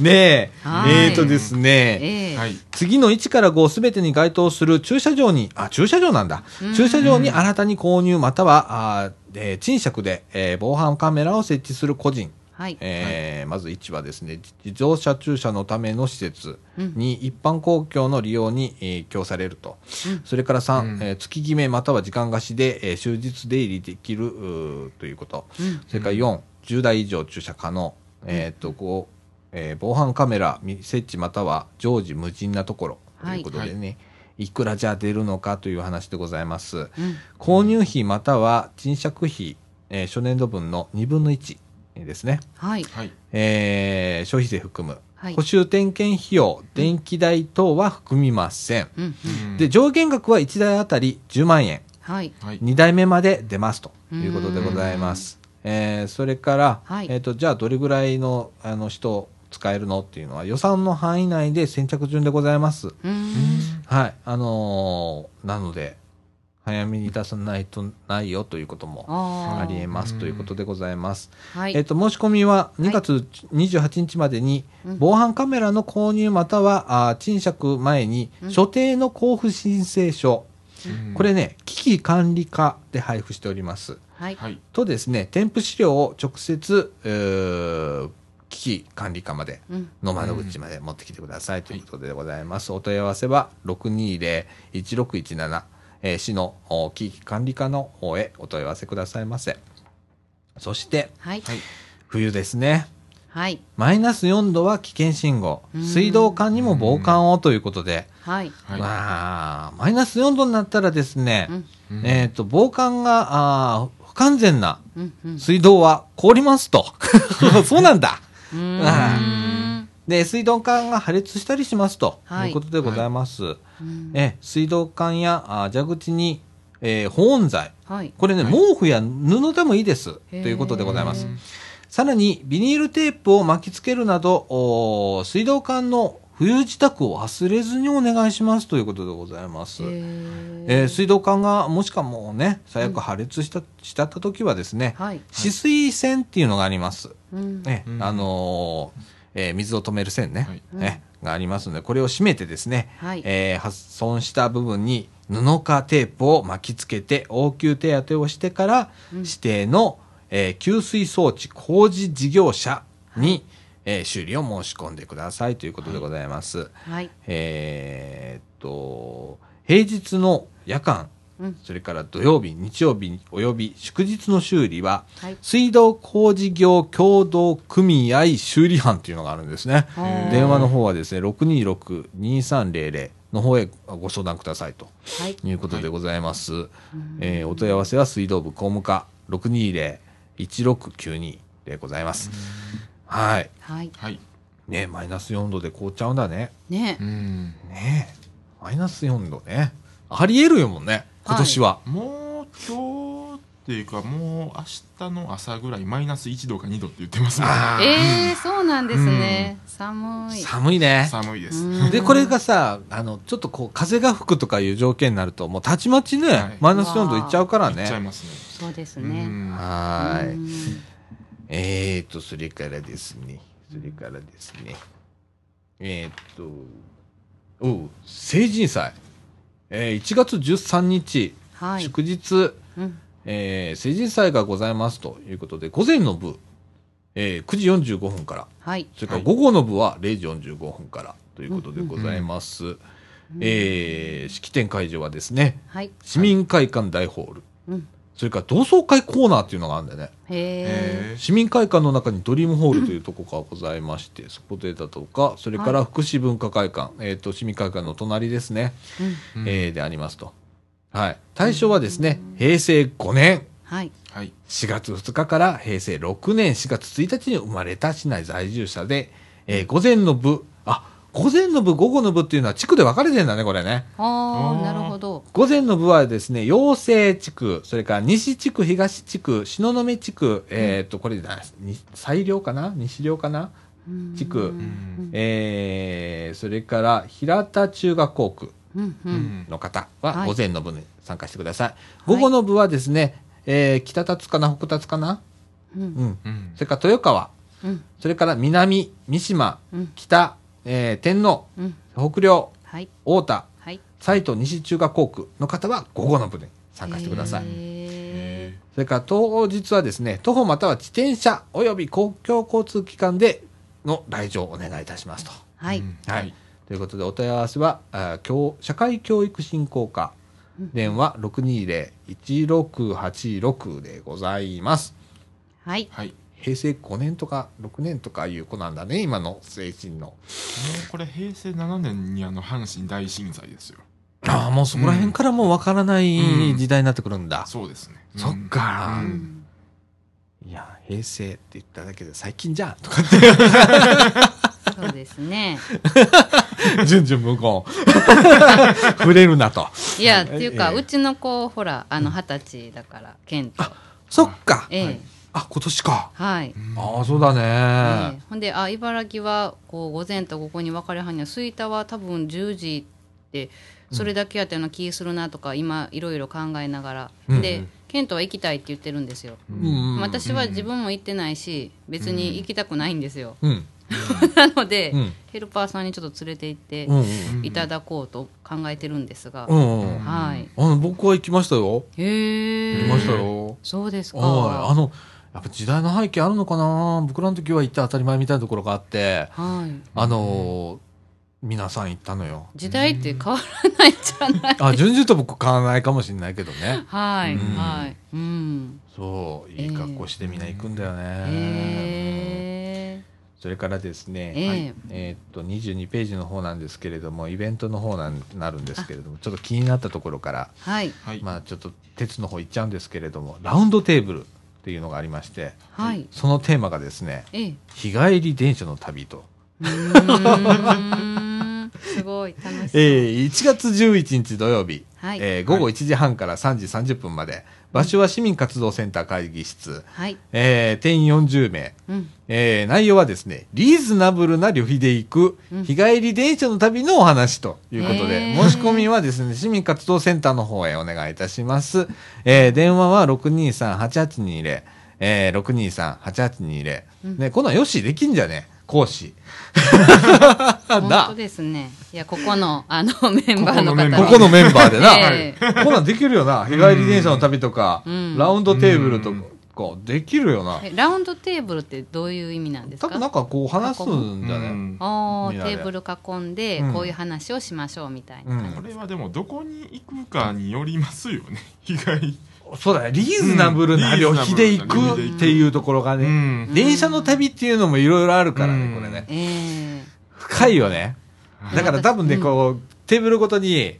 ねえ、はいえーとですね、ええはい。次の1から5すべてに該当する駐車場に、あ、駐車場なんだうん。駐車場に新たに購入または、あえー賃借で、えー防犯カメラを設置する個人。はい。えーまず1はですね、自動車駐車のための施設うん。に一般公共の利用に、えー供されると。うん。それから3、うん。えー月決めまたは時間貸しで、えー終日出入りできるということ。うん。それから4、10台以上駐車可能。えっ、と、こう、えー防犯カメラみ設置または常時無人なところ。ということでね、い、くらじゃあ出るのかという話でございます。うん。購入費または賃借費、えー初年度分の2分の1ですね。はいはい。えー消費税含む。はい補修点検費用、電気代等は含みません。うんうんで、上限額は1台あたり10万円。はいはい。2台目まで出ますということでございます。えーそれから、はいえっ、と、じゃあどれぐらいのあの人使えるのっていうのは予算の範囲内で先着順でございます。うーんはい。あのーなので、早めに出さないとないよということもあありえますうんということでございます。はい。えっと、申し込みは2月28日までに、うん防犯カメラの購入または、あー賃借前に、うん所定の交付申請書、うんこれね、危機管理課で配布しております。はい。はい。とですね、添付資料を直接、えー危機管理課まで、うん。の窓口まで持ってきてくださいということでございます。お問い合わせは620-1617、えー市のお危機管理課の方へお問い合わせくださいませ。そして、はい。はい。冬ですね。はい。マイナス4度は危険信号う。ん水道管にも防寒をということで。まあ、マイナス4度になったらですね、うん。うんえっ、と、防寒があー不完全な。水道は凍りますと。そうなんだ。うん。で、水道管が破裂したりしますと、はいい、うことでございます。うんえ水道管やあ蛇口に、えー保温剤。はい。これね、はい毛布や布でもいいです。ということでございますう。んさらに、ビニールテープを巻き付けるなど、水道管の冬支度を忘れずにお願いしますということでございます。へえーー水道管がもしかもね、最悪破裂した、しちゃった時はですね、はい。止水栓っていうのがあります。うん。ね、うんあのーえー水を止める線ね、はいねがありますので、これを締めてですね、はい。えー破損した部分に布かテープを巻き付けて応急手当てをしてから、うん指定の、えー給水装置工事事業者に、えー修理を申し込んでくださいということでございます。はい。えーっと、平日の夜間、うん。それから土曜日、日曜日および祝日の修理は、はい。水道工事業協同組合修理班というのがあるんですね。電話の方はですね、626-2300の方へご相談くださいとはい。いうことでございます。うんえーお問い合わせは水道部工務課620-1692でございます。はい。はい。はい。ねマイナス4度で凍っちゃうんだね。ねうん。ねマイナス4度ね。ありえるよもんね、今年は。もう今日っていうかもう明日の朝ぐらいマイナス1度か2度って言ってますねあーえー、そうなんですね。寒い。寒いね。寒いです、うんで、これがさ、あの、ちょっとこう、風が吹くとかいう条件になると、もうたちまちね、はいマイナス4度いっちゃうからいっちゃいね。ますねそうですうね。んはーい。うんえーと、それからですね、それからですね、えーと、おう、成人祭。えー1月13日、はい。祝日、うん。えー成人祭がございますということで、午前の部、えー9時45分から、はい。それからはい午後の部は0時45分からということでございます。えー式典会場はですね、はい。市民会館大ホール、うん。それから同窓会コーナーっていうのがあるんだよね。市民会館の中にドリームホールというところがございまして、そこでだとか、それから福祉文化会館、えっ、と、市民会館の隣ですね、え。うん。うんえーでありますと。はい。対象はですね、平成5年はい。はい4月2日から平成6年4月1日に生まれた市内在住者で、えー午前の部、あ、午前の部、午後の部っていうのは地区で分かれてるんだね、これね。ああ、なるほど。午前の部はですね、陽性地区、それから西地区、東地区、東雲地区、えっ、と、これ西陵かな？西陵かな？うん地区うん。えー、それから平田中学校区うん。う。うんんの方ははい午前の部に参加してください。午後の部はですね、えー、北立かな、北立かな？う。うんん。うんそれから豊川、うん。それから南、三島、うん。北、えー、天皇、うん。北陵、はい。太田、はい。西都西中学校区の方は午後の部に参加してください。それから当日はですね、徒歩または自転車及び公共交通機関での来場をお願いいたしますと。ーはい。うんはいということでお問い合わせは、あ教社会教育振興課、電話620-1686でございます。はい。はいも平成5年とか6年とかいう子なんだね、今の成人の。うこれ平成7年にあの阪神大震災ですよああ、もうそこら辺からもうわからないうん時代になってくるんだ。そうですねそっかううんんいや、平成って言っただけで最近じゃんとかって。そうですね。順々無言。触れるなと。いや、っていうか、ええうちの子、ほら、あの、二十歳だから、ケント。そっか。ええはいあ、今年か。はい。ああ、そうだえねえ。ほんで、あ、茨城は、こう、午前と午後に分かれはんには、吹田は多分10時てそれだけやったような気するなとか今いろいろ考えながら、うんでケントは行きたいって言ってるんですよ、うん私は自分も行ってないし別に行きたくないんですよ、うん。なので、うんヘルパーさんにちょっと連れて行って。いただこうと考えてるんですが、うんうん。はいあの、僕は行きましたよ。へえ行きましたよ。そうですかはい。あの、やっぱ時代の背景あるのかな？僕らの時は行って当たり前みたいなところがあって、はい。あのー、皆さん行ったのよ。時代って変わらないじゃない？あ、順々と僕買わないかもしれないけどね。はい、うん。はい。うん。そう、いい格好してみんな行くんだよね。へえ。それからですね、ええ。はい。えーっと、22ページの方なんですけれども、イベントの方なんなるんですけれども、ちょっと気になったところから、はい。はい。まあちょっと鉄の方行っちゃうんですけれども、ラウンドテーブルっていうのがありまして、はい。そのテーマがですね、ええ。日帰り電車の旅と。すごい。楽しそう、えー1月11日土曜日、はい。えー午後1時半から3時30分まで、場所は市民活動センター会議室、はい。えー定員40名、うん。えー内容はですね、リーズナブルな旅費で行くうん。日帰り電車の旅のお話ということで、へー。申し込みはですね、市民活動センターの方へお願いいたします。えー電話は623-8820、えー、623-8820。うん。ね、こんなんよしできんじゃね講師。本な当ですねいやここのあの メンバーの方に。ここのメンバー。でな。えこんなんできるよな。日帰り電車の旅とか、うん。ラウンドテーブルとか、できるよな。えラウンドテーブルってどういう意味なんですか？多分なんかこう話すんじゃね、うん。あーみん。なでテーブル囲んでうん。こういう話をしましょうみたいな感じこれはでもどこに行くかによりますよね。意外。そうだね。リーズナブルなうん旅費で行くくっていうところがね、うん。電車の旅っていうのもいろいろあるからね、うんこれね。え。深いよね。だから多分ね、うん。こう、テーブルごとに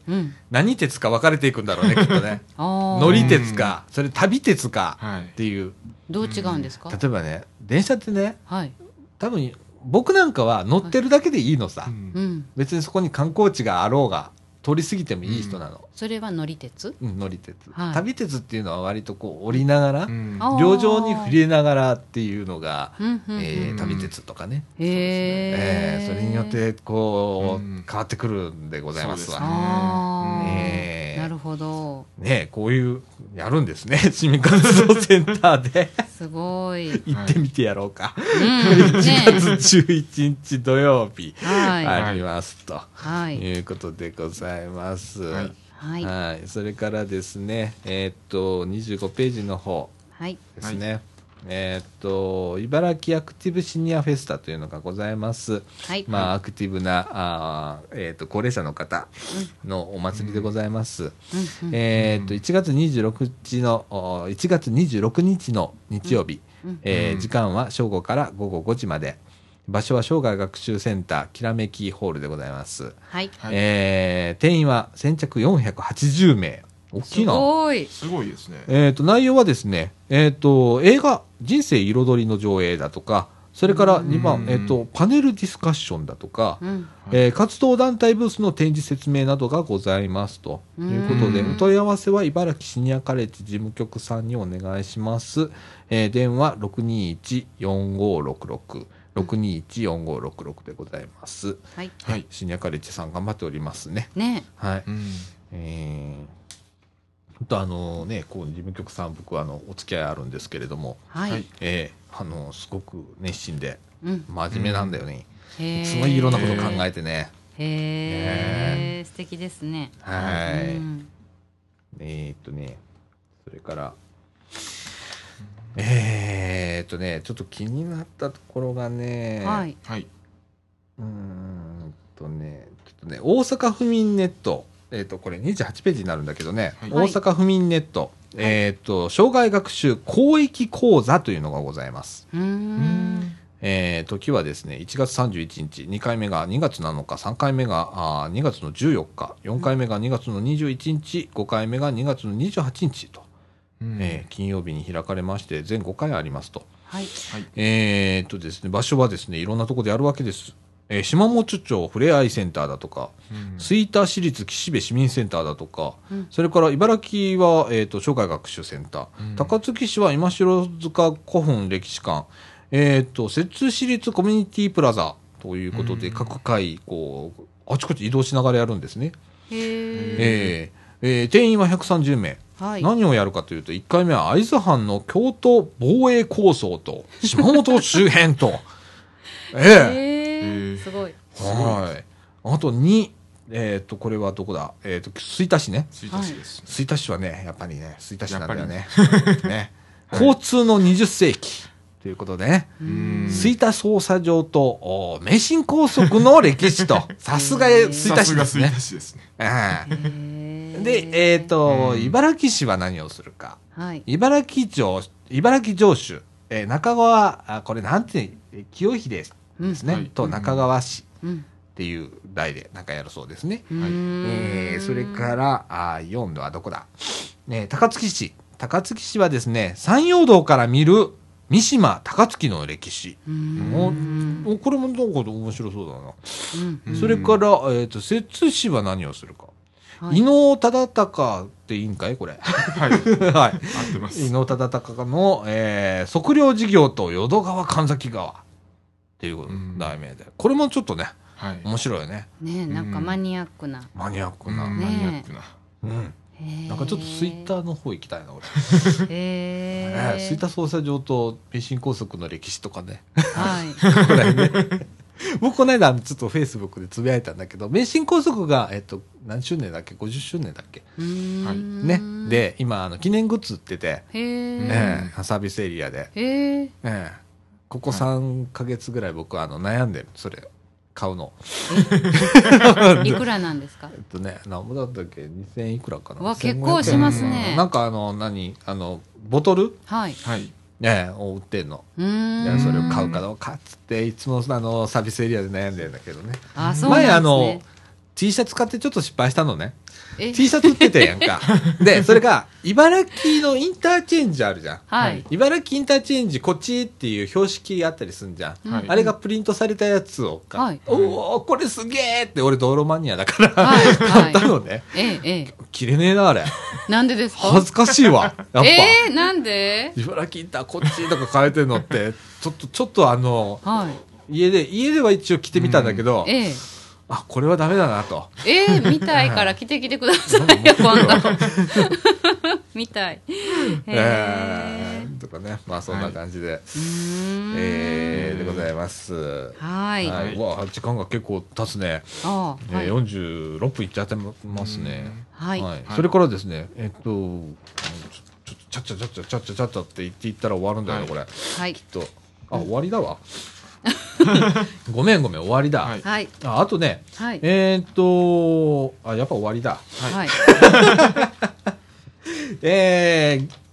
何鉄か分かれていくんだろうね、きっとね。乗り鉄か、それ旅鉄かはい。っていう。どう違うんですか？例えばね、電車ってね、はい。多分、僕なんかは乗ってるだけでいいのさ。別にそこに観光地があろうが、通り過ぎてもいい人なの。それは乗り鉄？うん、乗り鉄。はい。旅鉄っていうのは割とこう降りながら、うん。あー。両上に触れながらっていうのが、うんうんうん。えー旅鉄とかね、へええーそれによってこう、うん。変わってくるんでございますわ。すね。えー。なるほど。ねこういう、やるんですね。市民活動センターですごい、行ってみてやろうか。うん1ね月11日土曜日、はいありますと。はいいうことでございます。はいはいはいそれからですね、えーっと、25ページの方はいですね。えーっと、茨城アクティブシニアフェスタというのがございます。はい。まあ、アクティブな、あーえーっと、高齢者の方のお祭りでございます。うん。うん。えーっと、1月26日の、お1月26日の日曜日、うん。うん。えー時間は正午から午後5時まで、場所は生涯学習センターきらめきホールでございます。はい。はい。えー定員は先着480名。大きすいな。ごいすごいですね。えっ、と、内容はですね、えっ、と、映画、人生彩りの上映だとか、それから2番、うんえっ、と、パネルディスカッションだとか、うんえー活動団体ブースの展示説明などがございますということで、うんお問い合わせは茨城シニアカレッジ事務局さんにお願いします。えー電話621-4566。621-4566でございます。はいはい。シニアカレッジさん頑張っておりますね。ねはい。うんえー本当あのね、こう事務局さん僕はあのお付き合いあるんですけれども、はい、はい。えーあのすごく熱心でうん。真面目なんだよね。へすごいいろんなこと考えてね。へえ。素敵ですね。はい。うん。えーっとね、それから、えーっとね、ちょっと気になったところがね、はい。はい。うーんとね、ちょっとね、大阪府民ネット、えーっと、これ28ページになるんだけどね、はい。大阪府民ネット、えーっと、障害学習公益講座というのがございます。えー時はですね、1月31日、2回目が2月7日、3回目があー2月の14日、4回目が2月の21日、5回目が2月の28日と、うん。えー金曜日に開かれまして、全5回ありますと。はい。はい。えーっとですね、場所はですね、いろんなところでやるわけです。えー島本町ふれあいセンターだとか、うん。吹田市立岸辺市民センターだとか、うん。それから茨城は、えー、と障害学習センター、うん。高槻市は今城塚古墳歴史館、えー、と摂津市立コミュニティプラザということで、うん。各回こうあちこち移動しながらやるんですね。へえ。えー。えー定員は130名。はい。何をやるかというと、1回目は会津藩の京都防衛構想と、島本周辺と、ええ。ーえ。すごい。はい。あと2、えっ、と、これはどこだ？えっ、と、吹田市ね。吹田市です。吹田市はね、やっぱりね、吹田市なんだよね。ね。交通の20世紀ということでね。吹田捜査場と、お名神高速の歴史と、さすが吹田市ですね。田市ですね。えへえーで、えっ、と、うん茨城市は何をするか。はい。茨城城、茨城城主、えー中川、あこれなんて、えー清秀ですうんね、はいと中川市うん。っていう題でなんかやるそうですね。うーんえーそれから、あ4度はどこだ、ね、高槻市。高槻市はですね、山陽道から見る三島高槻の歴史。うーん。おこれもどこで面白そうだな。うんうんそれから、えっ、と、摂津市は何をするか？はい伊能忠敬っていいんかい？これ。はい。はい。合ってます。伊能忠敬の、えー、測量事業と淀川神崎川っていううん題名で。これもちょっとね、はい。面白いよね。ねえなんかマニアックな。マニアックな。うんマニアックな。うん。なんかちょっとツイッターの方行きたいな、俺。へ ねえ。吹田捜査場と名神高速の歴史とかね。はい。これね。僕この間ちょっとフェイスブックでつぶやいたんだけど、名神高速が、えっと、何周年だっけ ?50 周年だっけ？うーんね。。で、今、あの、記念グッズ売ってて、へえ。ええサービスエリアで。へえ。ええここ3ヶ月ぐらい僕はあの悩んでる、それ、買うの。いくらなんですか？えっとね、何ぼだったっけ ?2000 いくらかな？うわ1500円結構しますねうんなんかあの、何？あの、ボトル？はい。はい。ねを売ってんの。うーん。それを買うかどうかっつって、いつもあの、サービスエリアで悩んでるんだけどね。あ、そうなんですね。前あの、T シャツ買ってちょっと失敗したのね。え？T シャツ売ってたやんか。で、それが、茨城のインターチェンジあるじゃん。はい。茨城インターチェンジこっちっていう標識あったりすんじゃん。はいあれがプリントされたやつを買はいおおこれすげえって俺道路マニアだから、はい買ったのね。ええ、ええ。切れねえな、あれ。なんでですか？恥ずかしいわ。やっぱ。ええ、なんで？茨城インターこっちとか変えてんのって、ちょっと、ちょっとあの、は家で、家では一応着てみたんだけど、い。ええ。あ、これはダメだなと。ええ、見たいから来てきてくださいよ、今度。見たい。へええ。ー、とかね。まあそんな感じで、うーんえー、でございます。はい。はい。うわ、時間が結構経つね。ああ、はいえー、。46分いっちゃってますね。はい。はい。それからですね、えっと、ちょちょちょちゃっちゃちゃっちゃちゃっちゃちゃっちゃって言っていったら終わるんだよね、これ。はい。きっと。あ、終わりだわ。ごめんごめん、終わりだ。はいはい。ああとね、はい。えーっと、あ、やっぱ終わりだ。はい。えー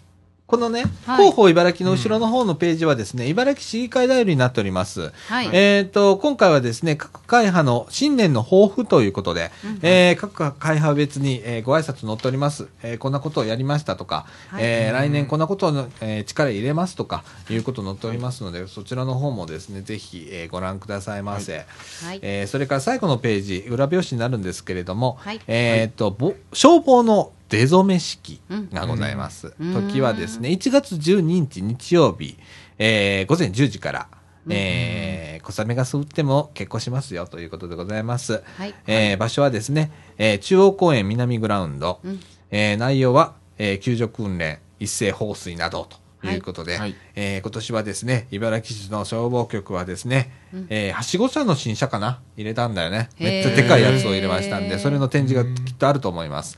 このね、はい広報茨城の後ろの方のページはですね、茨城市議会ダイアリーになっております。はい。えーっと、今回はですね、各会派の新年の抱負ということで、うんえー各会派別に、えーご挨拶載っております。えーこんなことをやりましたとか、はいえー来年こんなことを、えー力入れますとか、いうこと載っておりますので、そちらの方もですね、ぜひ、えーご覧くださいませ。はい。えーそれから最後のページ、裏表紙になるんですけれども、はいえーっと、ぼ消防の出初め式うんがございます。うん時はですね、1月12日日曜日、えー午前10時から、えー小雨が降っても結構しますよということでございます。はい。えー場所はですね、えー中央公園南グラウンド、うんえー内容は、えー救助訓練、一斉放水などということで、はいえー今年はですね、茨城市の消防局はですね、うんえーはしご車の新車かな？入れたんだよね。めっちゃでかいやつを入れましたんで、それの展示がきっとあると思います。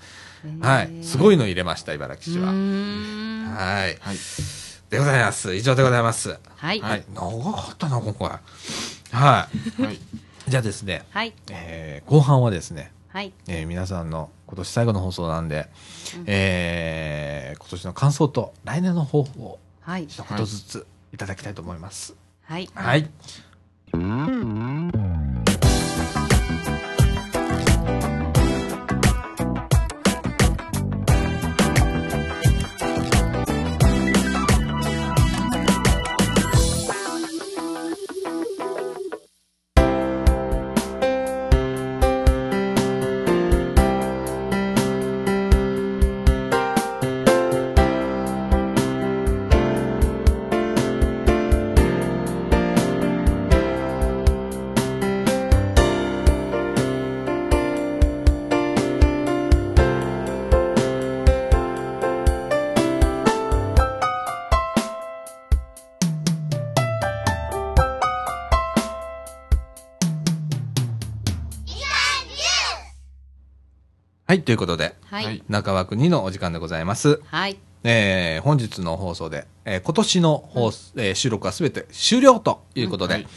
はい。すごいの入れました、茨城市は。はい。はい。でございます。以上でございます。はい。ははいい。。長かったな、今回。はい。はい。じゃあですね、はい。えー後半はですね、はい。えー皆さんの今年最後の放送なんで、うんえー今年の感想と来年の抱負をはい。一言ずついただきたいと思います。はい。はい。はい、ということで、はい。はい中枠2のお時間でございます。はい。えー本日の放送で、えー今年の放送、えー収録はすべて終了ということで、はい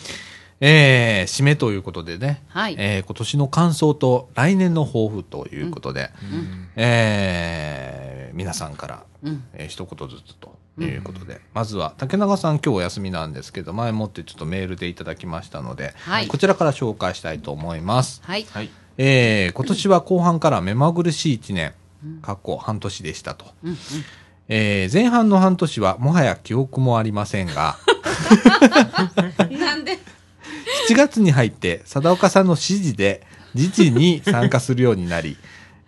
えー締めということでね、はいえー今年の感想と来年の抱負ということで、うんえー皆さんから、うん。えー一言ずつということで、まずは竹永さん今日お休みなんですけど前もってちょっとメールでいただきましたので、はいこちらから紹介したいと思います。はい。はいえー今年は後半から目まぐるしい一年、過去半年でしたと。うんうん。えー前半の半年はもはや記憶もありませんが、なんで？7月に入って貞岡さんの指示で時事に参加するようになり、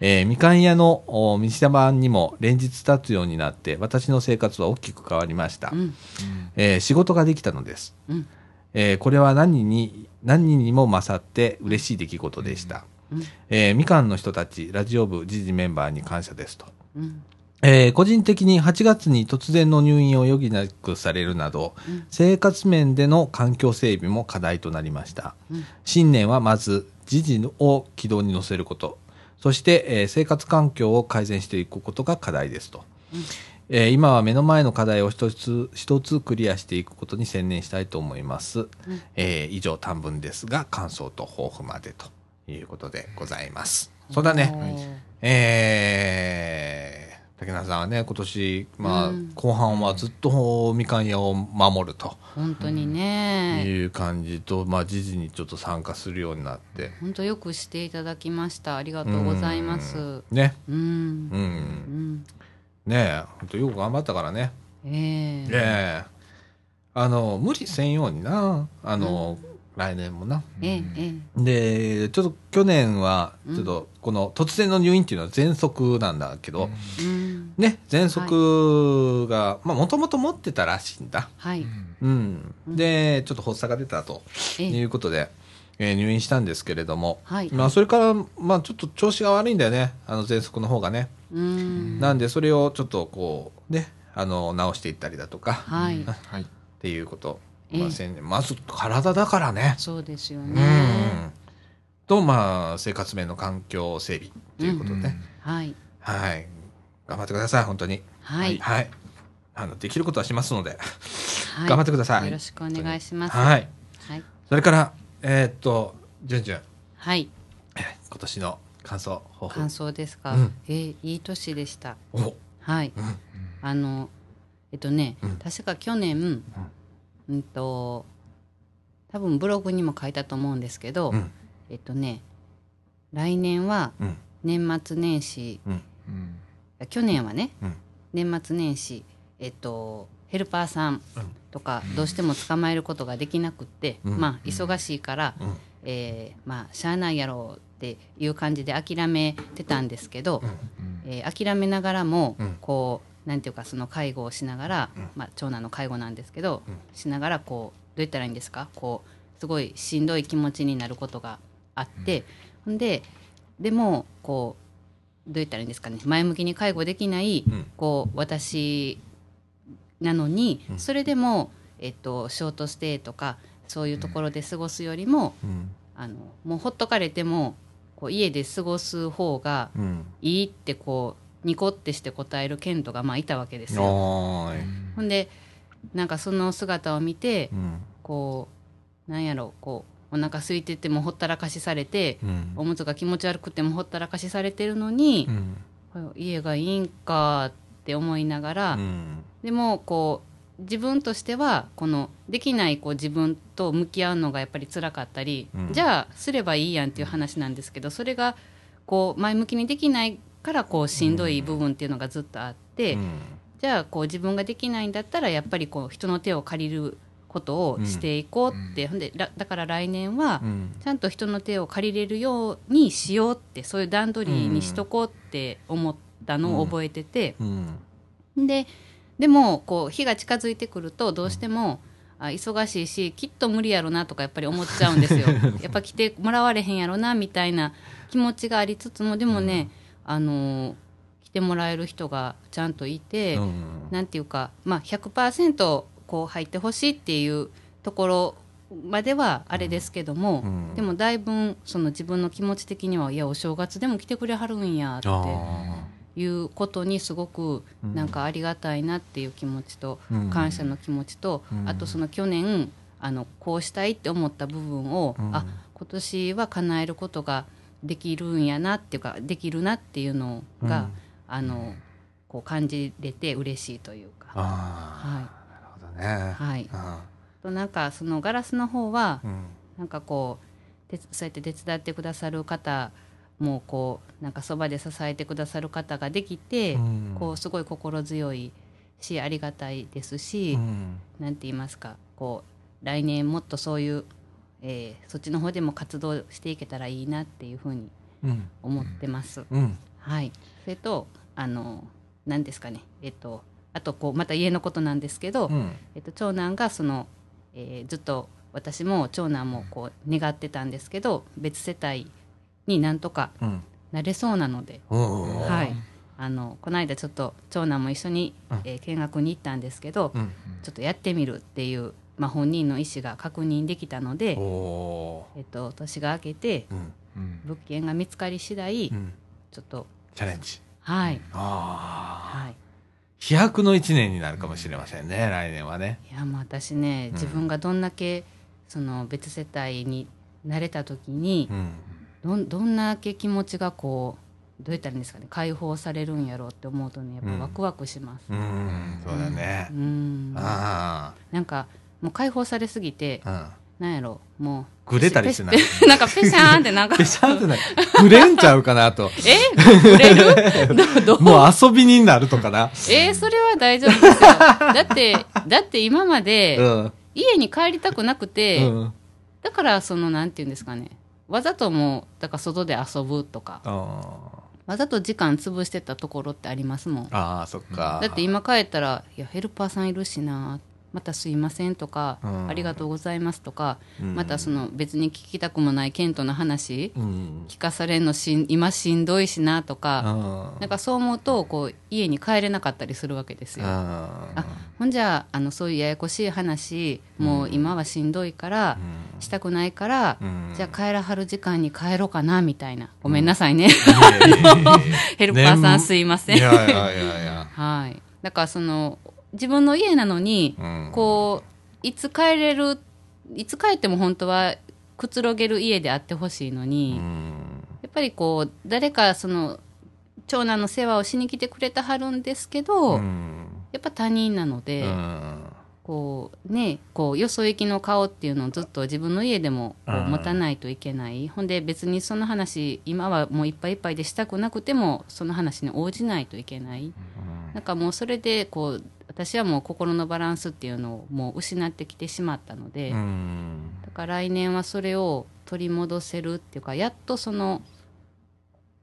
えーみかん屋のお道版にも連日立つようになって私の生活は大きく変わりました、うん。えー仕事ができたのです、うん。えーこれは何に何人にも勝って嬉しい出来事でした、うんえーみかんの人たちラジオ部時事メンバーに感謝ですとうん。えー個人的に8月に突然の入院を余儀なくされるなど、うん生活面での環境整備も課題となりました。うん新年はまず、時事を軌道に乗せること、そして、えー生活環境を改善していくことが課題ですと。えー今は目の前の課題を一つ一つクリアしていくことに専念したいと思います。えー以上短文ですが、感想と抱負までということでございます。そうだね。えー竹中さんはね、今年、まあ、うん後半はずっとみかん屋を守ると本当にね。いう感じと、まあ、時事にちょっと参加するようになって。本当よくしていただきました。ありがとうございます。うんね。うん。う。うんん。ねえ、本当よく頑張ったからね。ええねえ。あの、無理せんようにな。あの、来年もな。ええええで、ちょっと去年は、ちょっと、この突然の入院っていうのは喘息なんだけど、うん。ね、喘息が、まあ、もともと持ってたらしいんだ。はい。うん。で、ちょっと発作が出たとええいうことで、えー入院したんですけれども、はいまあ、それから、まあ、ちょっと調子が悪いんだよね。あの、喘息の方がね。うん。なんで、それをちょっとこう、ね、あの、直していったりだとか、はい。は いっていうこと。ええまあ、せんまず、体だからね。そうですようね。ん。と、まあ、生活面の環境整備ということでね。はい。はい。頑張ってください、本当に。はい。はい。あの、できることはしますので、はい頑張ってくださいよろしくお願いします。はい。はい。それから、えーっと、じゅんじゅん、はい。今年の感想。感想ですか？うんえーいい年でした。おはい。うんあの、えっとね、うん確か去年、うんと、多分ブログにも書いたと思うんですけど、うん。えっとね、来年はうん。年末年始、うん。うん去年はね、うん。年末年始、えっと、ヘルパーさんうんとかどうしても捕まえることができなくって、うんまあ忙しいから、うん。えーまあしゃあないやろうっていう感じで諦めてたんですけど、うんえー諦めながらも、うんこうなんていうかその介護をしながら、うん。まあ、長男の介護なんですけど、うん。しながらこうどう言ったらいいんですか？こうすごいしんどい気持ちになることがあって、ほんででもこうどう言ったらいいんですかね？前向きに介護できない、うん。こう私なのに、うん。それでも、えっと、ショートステイとかそういうところで過ごすよりも、うん。あのもうほっとかれてもこう家で過ごす方がうん。いいってこうニコってして答えるケントがまあいたわけですよ。ほんでなんかその姿を見てうん。こうなんやろこうお腹空いててもほったらかしされてうん。おむつが気持ち悪くてもほったらかしされてるのにう、ん。家がいいんかって思いながら、うん。でもこう自分としてはこのできないこう自分と向き合うのがやっぱり辛かったり、うんじゃあすればいいやんっていう話なんですけどそれがこう前向きにできないからこうしんどい部分っていうのがずっとあって、うんじゃあこう自分ができないんだったらやっぱりこう人の手を借りることをしていこうって、ほんでらだから来年はうん。ちゃんと人の手を借りれるようにしようってそういう段取りにしとこうって思ったのを覚えてて。うん。ででもこう日が近づいてくるとどうしても、あ忙しいしきっと無理やろなとかやっぱり思っちゃうんですよ やっぱ来てもらわれへんやろなみたいな気持ちがありつつもでもね、あのー来てもらえる人がちゃんといて、うん。なんていうか、まあ、100%こう入ってほしいっていうところまではあれですけども、うんでもだいぶその自分の気持ち的にはいやお正月でも来てくれはるんやってあいうことにすごくうんなんかありがたいなっていう気持ちと、うん。感謝の気持ちと、うん。あとその去年あのこうしたいって思った部分を、うん。あ今年は叶えることができるんやなっていうかできるなっていうのが、うん。あのこう感じれて嬉しいというか。はい。なるほどね。はい、あとなんかそのガラスの方はーうん。なんかこうてそうやって手伝ってくださる方もこうなんかそばで支えてくださる方ができて、うん。こうすごい心強いしありがたいですし、うん。なんて言いますかこう来年もっとそういう、えーそっちの方でも活動していけたらいいなっていうふうにうん。思ってます。うん。はい、それとあの何ですかね。えっとあとこうまた家のことなんですけど、うん。えっと、長男がその、えーずっと私も長男もこう願ってたんですけど別世帯になんとかうん。なれそうなので、はい、あのこの間ちょっと長男も一緒に、うん。えー見学に行ったんですけど、うん。ちょっとやってみるっていう、まあ、本人の意思が確認できたので、おえっと、年が明けて物件が見つかり次第、うん。ちょっとチャレンジ。はい、ああはい、飛躍の一年になるかもしれませんね来年はね。いやもう私ねうん。自分がどんだけその別世帯になれた時に、うん。どんどんだけ気持ちがこうどう言ったらいいんですかね解放されるんやろうって思うとねやっぱワクワクします。うん。そうだね。うん。あなんかもう解放されすぎてあうん。なんやろもう。ぐれたりしてな。い なんかペシャーンってなんか。ペシャンってないぐれんちゃうかなと。え？くれる？どどう？もう遊びになるとかな。えーそれは大丈夫ですよ。だってだって今までうん。家に帰りたくなくて、うん。だからそのなんて言うんですかね。わざともうだから外で遊ぶとか。あわざと時間潰してたところってありますもん。あーそっか。だって今帰ったら「いやヘルパーさんいるしなまたすいません」とか、うん。ありがとうございます」とか、うん。またその別に聞きたくもないケントの話うん。聞かされんのしん今しんどいしなとか、あなんかそう思うとこう家に帰れなかったりするわけですよ。ああほんじゃあのそういうややこしい話もう今はしんどいから、したくないから、うん。じゃあ帰らはる時間に帰ろうかなみたいな。ごめんなさいね、ヘルパーさんすいません。はい、だからその自分の家なのに、うん。こういつ帰れるいつ帰っても本当はくつろげる家であってほしいのに、うん。やっぱりこう誰かその長男の世話をしに来てくれたはるんですけど、うん。やっぱ他人なので、うん。こうねこうよそ行きの顔っていうのをずっと自分の家でも持たないといけない、ほんで別にその話今はもういっぱいいっぱいでしたくなくてもその話に応じないといけない、なんかもうそれでこう私はもう心のバランスっていうのをもう失ってきてしまったので、うん。だから来年はそれを取り戻せるっていうかやっとその、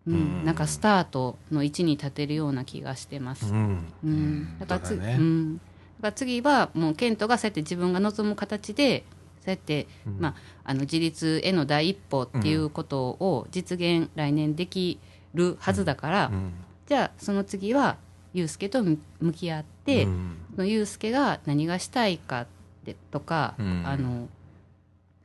うんうん。なんかスタートの位置に立てるような気がしてます。うん。うん、だからうだね。うん、だから次はもうケントがそうやって自分が望む形でそうやって、うん。まあ、あの自立への第一歩っていうことを実現来年できるはずだから、うん。じゃあその次はユうスケと向向き合って、うん。そのユうスケが何がしたいかでとか、うん。あの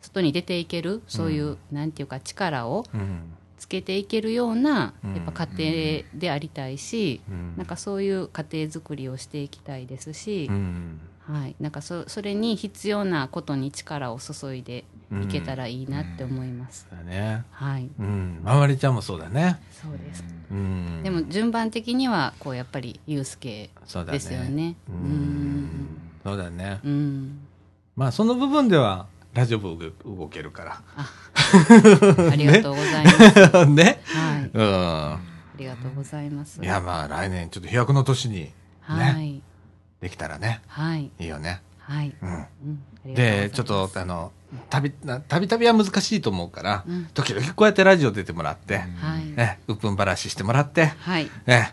外に出ていけるそういう、なんていうか力をうん。つけていけるようなうん。やっぱ家庭でありたいし、うん。なんかそういう家庭づくりをしていきたいですし、うんはい、なんかそそれに必要なことに力を注いでいけたらいいなって思います。そうだね。はい、うん。まわりちゃんもそうだね。そうです。うん。でも順番的にはこうやっぱりユうスケですよね。ううん。ん、そうだね。うん、まあその部分ではラジオ部動けるかありがとうございます。ら ね。はい、うん。ありがとうございます。いやまあ来年ちょっと飛躍の年にはい、できたらね。はい、いいよね。はい。うん。でちょっとあのたびなたびたびは難しいと思うから、うん。時々こうやってラジオ出てもらって、はい、えうっぷんばらししてもらって、はい、え。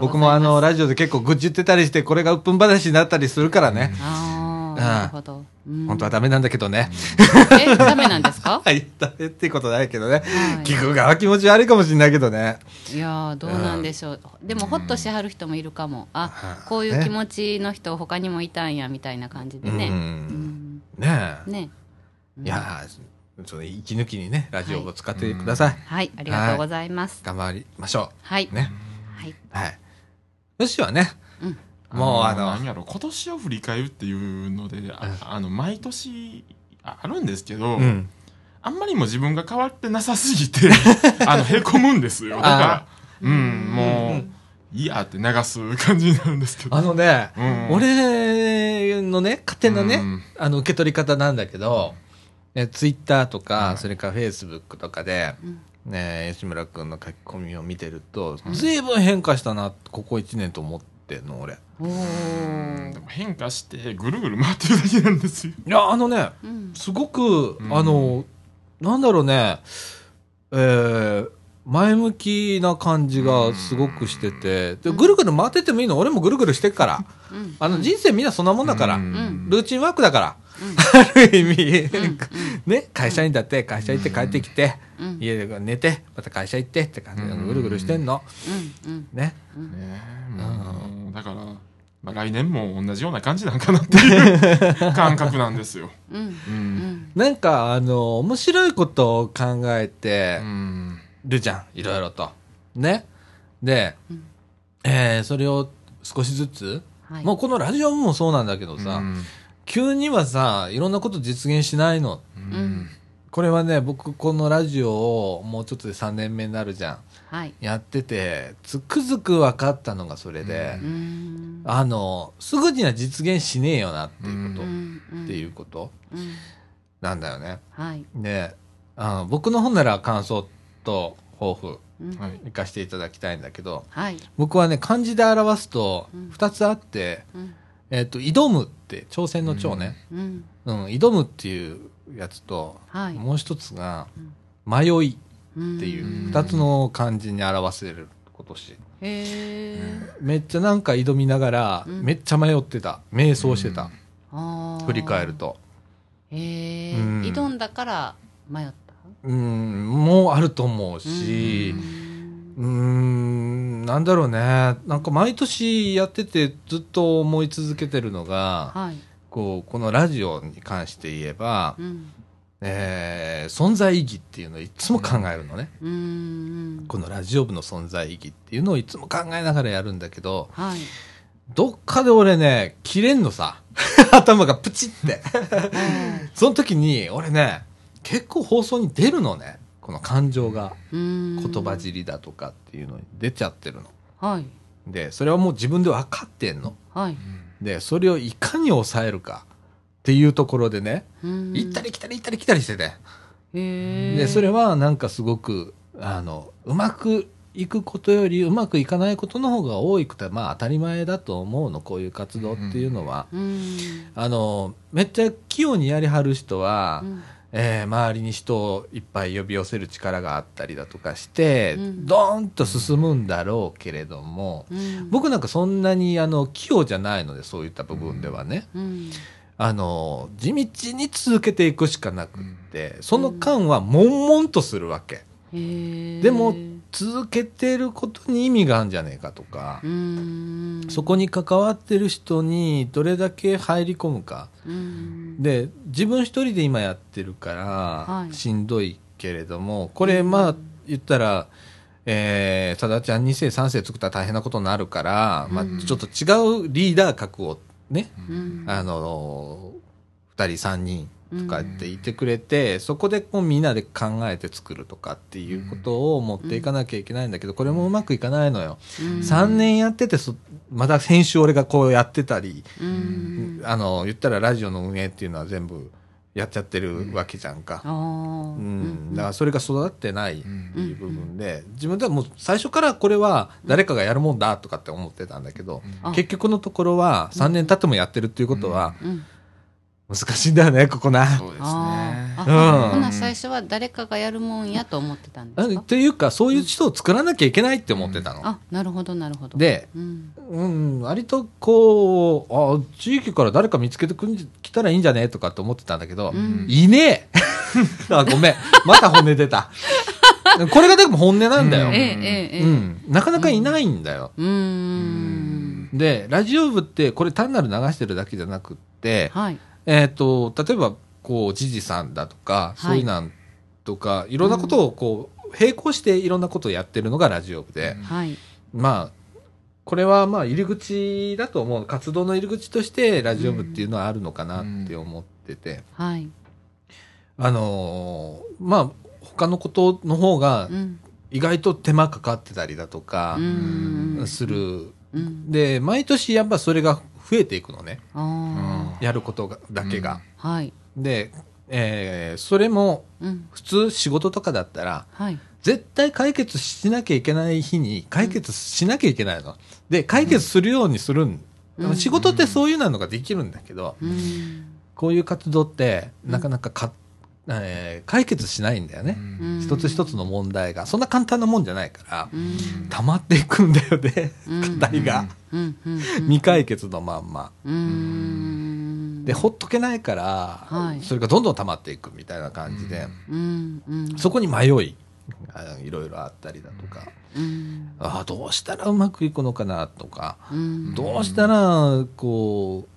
僕もあのラジオで結構愚痴言ってたりしてこれがうっぷん話になったりするからね、ああ、なるほど。うん本当はダメなんだけどね、え、ダメなんですか？はいダメってことないけどね、はい聞く側は気持ち悪いかもしれないけどねいやーどうなんでしょう、でもほっとしはる人もいるかもあうんこういう気持ちの人他にもいたんやみたいな感じでね、うんうんねえ。ね。いやーその息抜きにね、ラジオを使ってください。はい、ありがとうございます。頑張りましょはい。う。ね。はい。はい。よしはね、うん。もうあの何やろ。今年を振り返るっていうのでああの毎年ああるんですけど、うん。あんまりも自分が変わってなさすぎて あのへこむんですよ。だからうんもういいやって流す感じになるんですけど。あのね、うん。俺のね、勝手なね、うん。あの、受け取り方なんだけど、ね、ツイッターとか、はいそれからフェイスブックとかで、うん。ね、吉村君の書き込みを見てると、ずいぶん変化したな、ここ1年と思ってんの、俺。おうんーでも変化してぐるぐる回ってるだけなんですよいや、あのね、うん。すごく、うんあの、なんだろうね、えー、前向きな感じがすごくしてて、で、ぐるぐる回っててもいいの、俺もぐるぐるしてっから。うん。あの、人生みんなそんなもんだから。うんルーチンワークだから。うん ある意味、うんね、会社員だって、会社行って帰ってきて、うん家で寝て、また会社行ってって感じでうんぐるぐるしてんの。ね。うん。ねだから、まあ、来年も同じような感じなんかなっていう感覚なんですよ。うん。ううんん。なんか、あの、面白いことを考えてうんるじゃん、いろいろと。ね。でうん、えーそれを少しずつ、はい。もうこのラジオもそうなんだけどさ、うん急にはさ、いろんなこと実現しないの。うんこれはね、僕このラジオをもうちょっとで3年目になるじゃん。はい。やってて、つくづく分かったのがそれで、うーん。あの、すぐには実現しねえよなっていうこうと、ん。っていうことうん。なんだよね。はい。で、あの僕の本なら感想と抱負、行かせていただきたいんだけど、はい。僕はね、漢字で表すとうん、二つあって、うん。えっ、と、挑むって、挑戦の挑ね、うん。うん、挑むっていうやつと、はい。もう一つがうん、迷いっっていうう、ん二つの漢字に表せる今年。へえ。めっちゃなんか挑みながら、うんめっちゃ迷ってた。瞑想してた。振り返る。と。へえ。うん挑んだから迷った？うん、もうあると思うし、うーん、なんだろうね。なんか毎年やっててずっと思い続けてるのが、はい。こう、このラジオに関して言えば、うん。えー存在意義っていうのをいつも考えるのね。うんうん。このラジオ部の存在意義っていうのをいつも考えながらやるんだけど、はい。どっかで俺ね、切れんのさ。頭がプチって。その時に、俺ね、結構放送に出るのね。この感情が、言言葉尻だとかっていうのに出ちゃってるの。はい。で、それはもう自分で分かってんの。はい。で、それをいかに抑えるかっていうところでね、行行ったり来たり行ったり来たりしてて。で、それはなんかすごく、あの、うまくいくことよりうまくいかないことの方が多いくて、まあ当たり前だと思うの、こういう活動っていうのは。うん。あの、めっちゃ器用にやりはる人は、うんえー周りに人をいっぱい呼び寄せる力があったりだとかして、うんドーンと進むんだろうけれども、うん。僕なんかそんなにあの器用じゃないので、そういった部分ではね。うん。あの、地道に続けていくしかなくって、その間は悶々とするわけ。でも、続けてることに意味があるんじゃねえかとかう、ん。そこに関わってる人にどれだけ入り込むか。うん。で、自分一人で今やってるから、はいしんどいけれども、これ、まあ、言ったら、えー、さだちゃん2世3世作ったら大変なことになるから、まあうん、ちょっと違うリーダー格をね、うん。あの、二人三人とかっていてくれて、そこでこうみんなで考えて作るとかっていうことを持っていかなきゃいけないんだけど、これもうまくいかないのよ。うん3年やっててそ、まだ先週俺がこうやってたり、うん。あの、言ったらラジオの運営っていうのは全部やっちゃってるわけじゃんか。ああ。うん。だからそれが育ってないってうんいう部分で、自分ではもう最初からこれは誰かがやるもんだとかって思ってたんだけど、あ結局のところは3年経ってもやってるっていうことはうん。難しいんだよね、ここな。そうですあねあ。うんあ、ほな最初は誰かがやるもんやと思ってたんですか？っていうか、そういう人を作らなきゃいけないって思ってたの。あ、なるほど、なるほど。で、うん。うん、割とこう、あ、地域から誰か見つけてくんじ来たらいいんじゃね？とかって思ってたんだけど、うんいねえ あ、ごめん。また本音出た。これがでも本音なんだよ。うん。うん。なかなかいないんだよ。うーん。で、ラジオ部ってこれ単なる流してるだけじゃなくって、はい。えっ、と、例えば、こう、じじさんだとか、そういうなんとか、いろんなことをこう、並行していろんなことをやってるのがラジオ部で、はい。まあ、これはまあ入り口だと思う。活動の入り口としてラジオ部っていうのはあるのかなって思ってて、はい。あのーまあ、他のことの方がうん。意外と手間かかってたりだとかうん。する。うん。で、毎年やっぱそれが増えていくのね。あやることがだけが。あ。はい。で、えーそれもうん。普通仕事とかだったら、はい。絶対解決しなきゃいけない日に解決しなきゃいけないの。で、解決するようにするん。でも仕事ってそういうのができるんだけど、うん。こういう活動ってなかなかか、えー解決しないんだよね。うん一つ一つの問題が。そんな簡単なもんじゃないからう、ん。溜まっていくんだよね、うん課題が。未解決のまんま。うん。で、ほっとけないから、はいそれがどんどん溜まっていくみたいな感じで。そこに迷い、あいろいろあったりだとか、うん。ああ、どうしたらうまくいくのかなとか、うん。どうしたら、こう、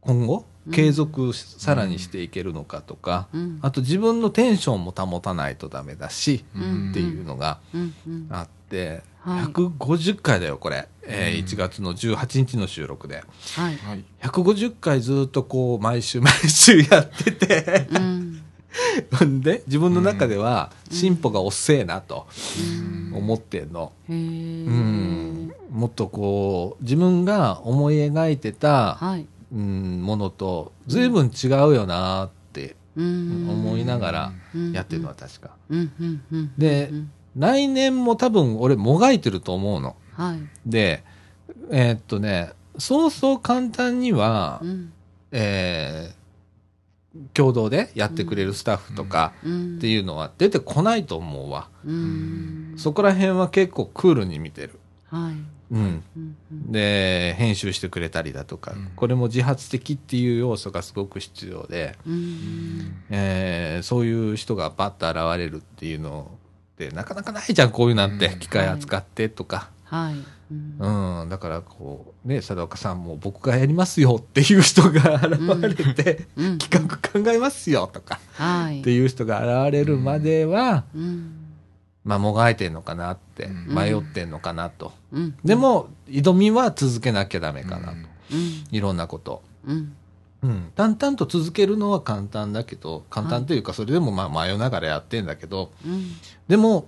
今後、継続しさらにしていけるのかとか、うん。あと自分のテンションも保たないとダメだし、うんっていうのがうん。うん。あって、はい150回だよ、これ。えーうん1月の18日の収録で。はい。はい。150回ずっとこう、毎週 毎週やってて、うん。で、自分の中では進歩が遅えなと思ってんの。うん。もっとこう、自分が思い描いてた、はい。うん、ものと随分違うよなってうん。思いながらうんやってるのは確か。でうん来年も多分俺もがいてると思うの。はい。で、えーっとね、そうそう簡単には、うん。えー共同でやってくれるスタッフとかうん。っていうのは出てこないと思うわ。うん。そこら辺は結構クールに見てる。はい。うん。で、編集してくれたりだとか、うんこれも自発的っていう要素がすごく必要で、うん。えーそういう人がバッと現れるっていうのってなかなかないじゃん、こういうなんて。うん機械扱ってとか。はい。うんうん、だからこう、ね、佐岡さんも僕がやりますよっていう人が現れて、うん企画考えますよとかはい。っていう人が現れるまでは、うん。まあ、もがいてんのかなって、うん迷ってんのかなと。うん。でも、挑みは続けなきゃダメかなと。うんうん。いろんなこと。うん。うん。淡々と続けるのは簡単だけど、簡単というか、それでもまあ、迷いながらやってんだけど、うん。でも、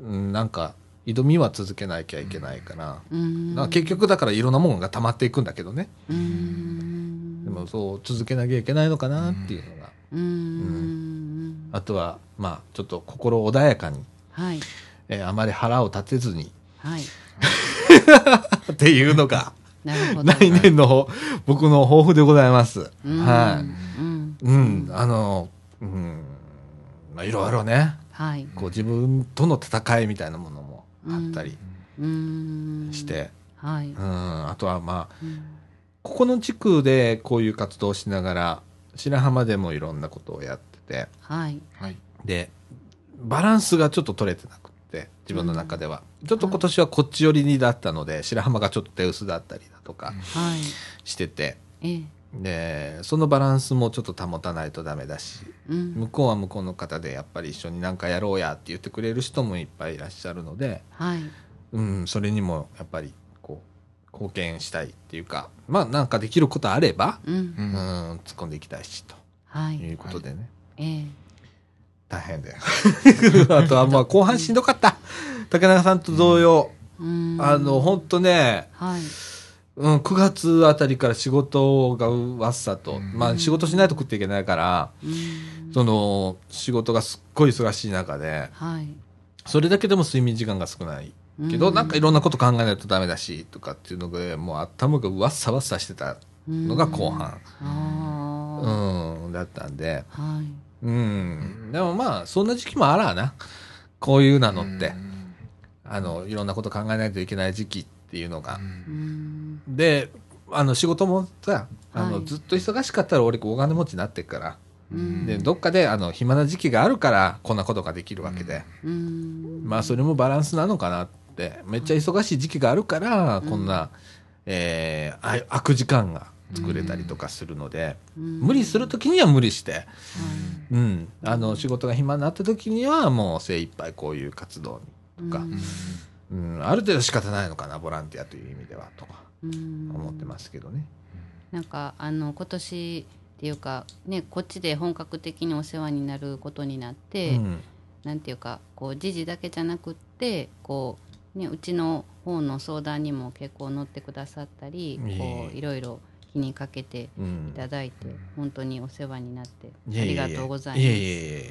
うん、なんか、挑みは続けなきゃいけないから、うん。まあ結局だからいろんなものが溜まっていくんだけどね。うん。でもそう続けなきゃいけないのかなっていうのが。うん。あとは、まあちょっと心穏やかに、はい。えーあまり腹を立てずにはい。っていうのが、なるほど。来年の僕の抱負でございます。うんはうん。い。うん、あの、うん、まあいろいろね、はい。こう自分との戦いみたいなものもあったりうん。して、はい。うん、あとはまあ、うんここの地区でこういう活動をしながら、白浜でもいろんなことをやってて、はい。はい。で、バランスがちょっと取れてなくって、自分の中では。ちょっと今年はこっち寄りにだったので、白浜がちょっと手薄だったりだとかはい。してて、ええ。で、そのバランスもちょっと保たないとダメだし、うん。向こうは向こうの方でやっぱり一緒になんかやろうやって言ってくれる人もいっぱいいらっしゃるので、はい。うん、それにもやっぱりこう、貢献したいっていうか、まあなんかできることあれば、うん。ううんん、突っ込んでいきたいし、とはいい。うことでね。ええ。大変だよ。あとはまあ後半しんどかった。竹中さんと同様、うん。あの、ほんとね、はい。うん、9月あたりから仕事がうわっさと、うんまあ仕事しないと食っていけないから、うん。その、仕事がすっごい忙しい中で、はい。それだけでも睡眠時間が少ない。けど、うんなんかいろんなこと考えないとダメだし、とかっていうので、もう頭がわっさわっさしてたのが後半。うん、だったんで、はい。うん。でもまあ、そんな時期もあらな。こういうなのって。あの、いろんなこと考えないといけない時期っていうのが。うん。で、あの、仕事もさ、あの、はいずっと忙しかったら俺お金持ちになってっから。うんで、どっかで、あの、暇な時期があるから、こんなことができるわけで。うん。まあ、それもバランスなのかなって。めっちゃ忙しい時期があるから、こんな、えーあ悪時間が作れたりとかするので、うん。無理する時には無理して、はいうん、あの仕事が暇になった時にはもう精一杯こういう活動にとか、うん。うん、ある程度仕方ないのかなボランティアという意味ではとかうん思ってますけどね。なんかあの今年っていうかねこっちで本格的にお世話になることになって、うん。なんていうかこう時事だけじゃなくってこう、ね、うちの方の相談にも結構乗ってくださったりこういろいろ気にかけてうんいただいて本当にお世話になってありがとうございます。いやいやいやいや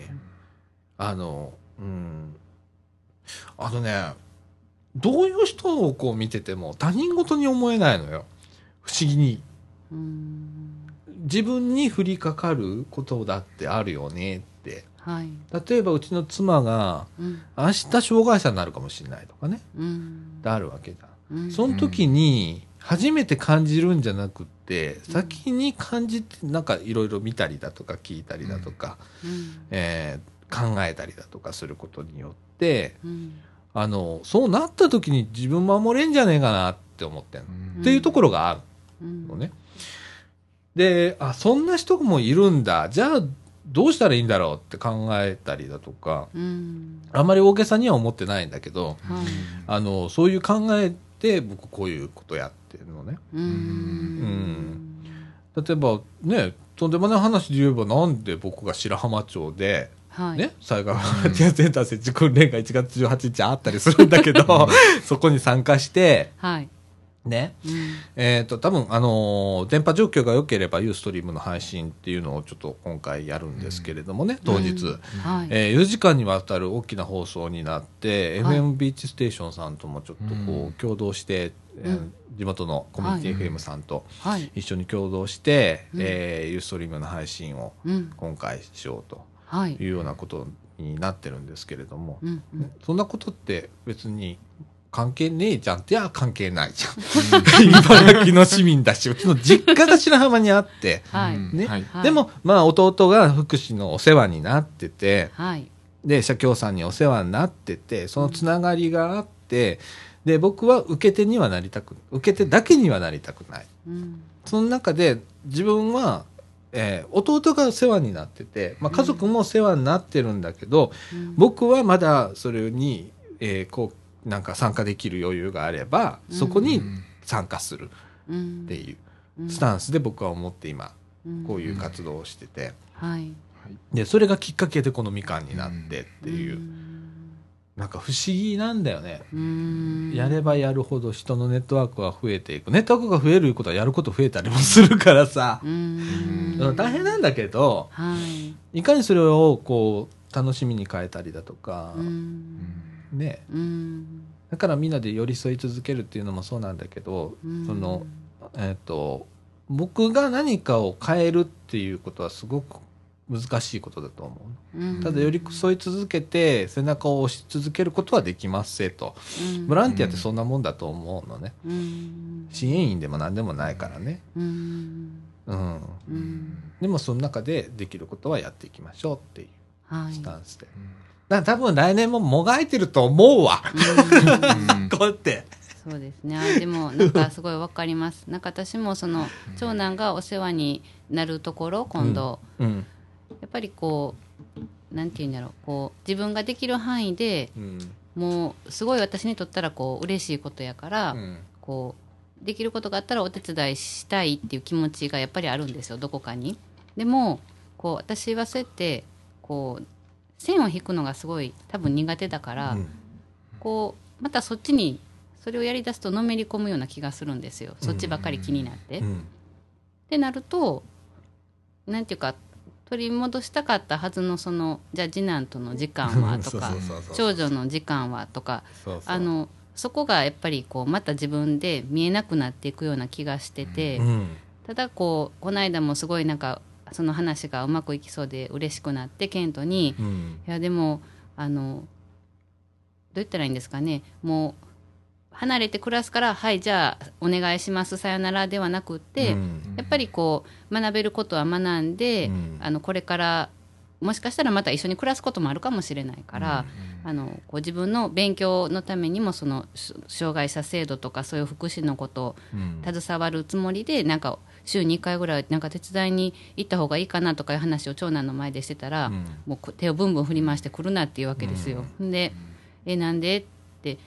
あの、うん。あのね、どういう人をこう見てても他人事に思えないのよ。不思議に。うん自分に降りかかることだってあるよねって。はい、例えばうちの妻がうん明日障害者になるかもしれないとかね。うんってあるわけだ。うんその時に初めて感じるんじゃなくって、先に感じてなんかいろいろ見たりだとか聞いたりだとか、うん。えー考えたりだとかすることによってうん。あのそうなった時に自分守れんじゃねえかなって思ってんの、うん。っていうところがあるうん。のね。であそんな人もいるんだ。じゃあどうしたらいいんだろうって考えたりだとかうん。あんまり大げさには思ってないんだけどはい。あのそういう考えで僕こういうことやってるのね。うん。例えばねとんでもない話で言えばなんで僕が白浜町ではい。ね、災害ボランティアセンター設置訓練が1月18日あったりするんだけど、そこに参加して、はいね、うん。えっ、と、多分、あのー電波状況が良ければ、ユーストリームの配信っていうのをちょっと今回やるんですけれどもね、当日。うん。はい。えー4時間にわたる大きな放送になって、はい。FM ビーチステーションさんともちょっとこう、うん共同して、えーうん。地元のコミュニティはい。FM さんとはい。一緒に共同して、うん。えーユーストリームの配信をうん。今回しようとはい。いうようなことになってるんですけれども、そんなことって別に関係ねえじゃん。っていや関係ないじゃん。茨城の市民だし、うちの実家が白浜にあって、はい。ね。はい。はい。でもまあ弟が福祉のお世話になってて、はい。で、社協さんにお世話になってて、そのつながりがあって、で、僕は受け手にはなりたく、受け手だけにはなりたくない。うん。その中で自分は、えー弟が世話になってて、まあ、家族も世話になってるんだけど、うん。僕はまだそれに、えーこうなんか参加できる余裕があればそこに参加するうん。っていううん。スタンスで僕は思って今うん。こういう活動をしてて。はい。でそれがきっかけでこのみかんになってっていう。うん。なんか不思議なんだよね。うん。やればやるほど人のネットワークは増えていく。ネットワークが増えることはやること増えたりもするからさ。大変なんだけど、はい。いかにそれをこう楽しみに変えたりだとか、うんね。うんだからみんなで寄り添い続けるっていうのもそうなんだけど、うんその、えっ、と、僕が何かを変えるっていうことはすごく難しいことだと思う。うんただ寄り添い続けて背中を押し続けることはできますせと。うんボランティアってそんなもんだと思うのね。うん支援員でも何でもないからね。うんうん。うんでもその中でできることはやっていきましょうっていうはいスタンスで。だから多分来年ももがいてると思うわ。うん こうやって。そうですねあでもなんかすごいわかりますなんか私もその長男がお世話になるところ今度、うん。やっぱりこうなんて言うんだろうこう自分ができる範囲でうん。もうすごい私にとったらこう嬉しいことやから、うん。こうできることがあったらお手伝いしたいっていう気持ちがやっぱりあるんですよどこかに。でもこう私はそうやってこう線を引くのがすごい多分苦手だから、うんこうまたそっちにそれをやりだすとのめり込むような気がするんですよそっちばっかり気になって。っうん。てなるとなんていうか取り戻したかったはずのそのじゃあ次男との時間は とか長女の時間はとかあのそこがやっぱりこうまた自分で見えなくなっていくような気がしてて、うん。ただこうこの間もすごいなんかその話がうまくいきそうで嬉しくなってケントにうん。「いやでもあのどう言ったらいいんですかね。もう離れて暮らすからはいじゃあお願いしますさよなら」ではなくって、うん。やっぱりこう学べることは学んで、うん。あのこれからもしかしたらまた一緒に暮らすこともあるかもしれないから、あのこう自分の勉強のためにもそのし障害者制度とかそういう福祉のことをうん。携わるつもりでなんか週に1回ぐらいなんか手伝いに行った方がいいかなとかいう話を長男の前でしてたら、うん。もうこ手をブンブン振り回してくるなっていうわけですよ。で「えなんで?」って。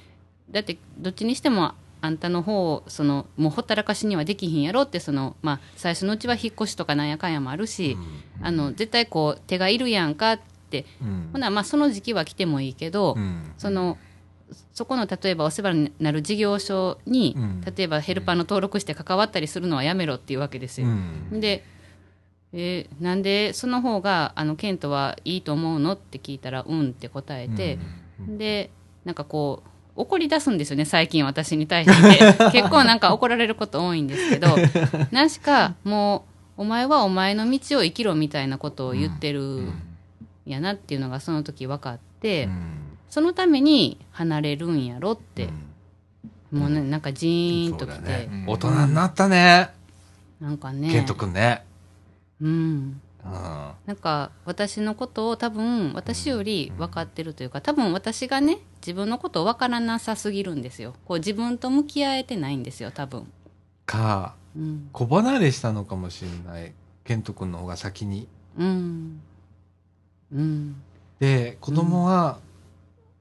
だってどっちにしてもあんたの方をそのもうほったらかしにはできひんやろってその、まあ、最初のうちは引っ越しとかなんやかんやもあるし、あの絶対こう手がいるやんかって、うん。ほなまあその時期は来てもいいけど、うん。そのそこの例えばお世話になる事業所に、うん。例えばヘルパーの登録して関わったりするのはやめろっていうわけですよ。うん。で、えーなんでその方があのケントはいいと思うのって聞いたら「うん」って答えて、でなんかこう怒り出すんですよね最近私に対して。結構なんか怒られること多いんですけど なしかもうお前はお前の道を生きろみたいなことを言ってるん。やなっていうのがその時分かって、うん。そのために離れるんやろって、もうねなんかジーンときて、ね。うん。大人になったね。なんかね。ケントくんね。うん。うん。なんか私のことを多分私より分かってるというか多分私がね自分のことを分からなさすぎるんですよ。こう自分と向き合えてないんですよ多分、かうん。子離れしたのかもしれない。ケントくんの方が先に。うん。うん。で子供は、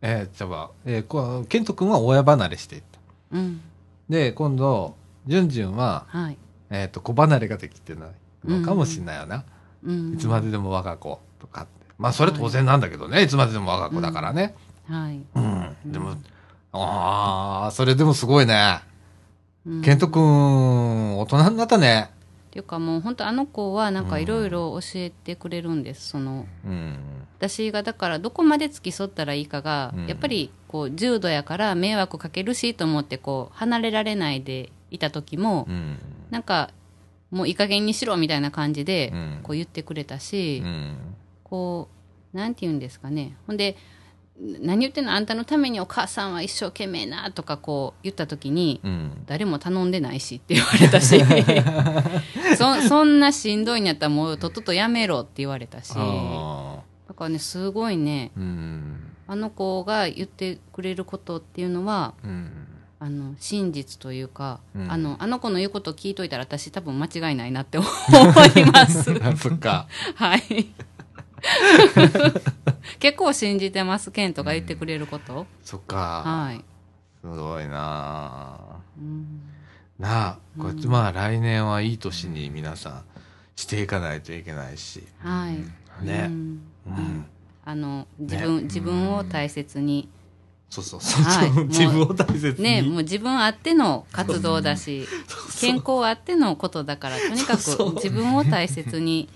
えーじゃあ、えーこケントくんは親離れしていった。うん。で今度ジュンジュンは、はい、えー、と子離れができてないのかもしれないよな、うん、いつまででも我が子とかって。まあそれ当然なんだけどね、い、つまででも我が子だからねはい、うん、でもああそれでもすごいね、うん。ケントくん大人になったね。っていうかもう本当あの子はなんかいろいろ教えてくれるんですその。うん。私がだからどこまで付き添ったらいいかが、うん。やっぱりこう重度やから迷惑かけるしと思ってこう離れられないでいた時も、うん。なんかもういい加減にしろみたいな感じでうん。こう言ってくれたし、うん。こうなんて言うんですかね。ほんで何言ってんの？あんたのためにお母さんは一生懸命なとかこう言った時に、うん誰も頼んでないしって言われたし。そそんなしんどいんやったらもうとっととやめろって言われたし。だあからねすごいねーうん。あの子が言ってくれることっていうのはうん。あの真実というか、うん。あのあの子の言うことを聞いといたら私多分間違いないなって思います。そっか。はい。結構信じてます、ケントが言ってくれること。そっか。はい。すごいな。うん。なあこってまあ来年はいい年に皆さんしていかないといけないし。はい。ね。うん。うん。あの自分、自分を大切に。そうそう。そうはい。そう自分を大切に。ねもう自分あっての活動だし健康あってのことだからとにかく自分を大切に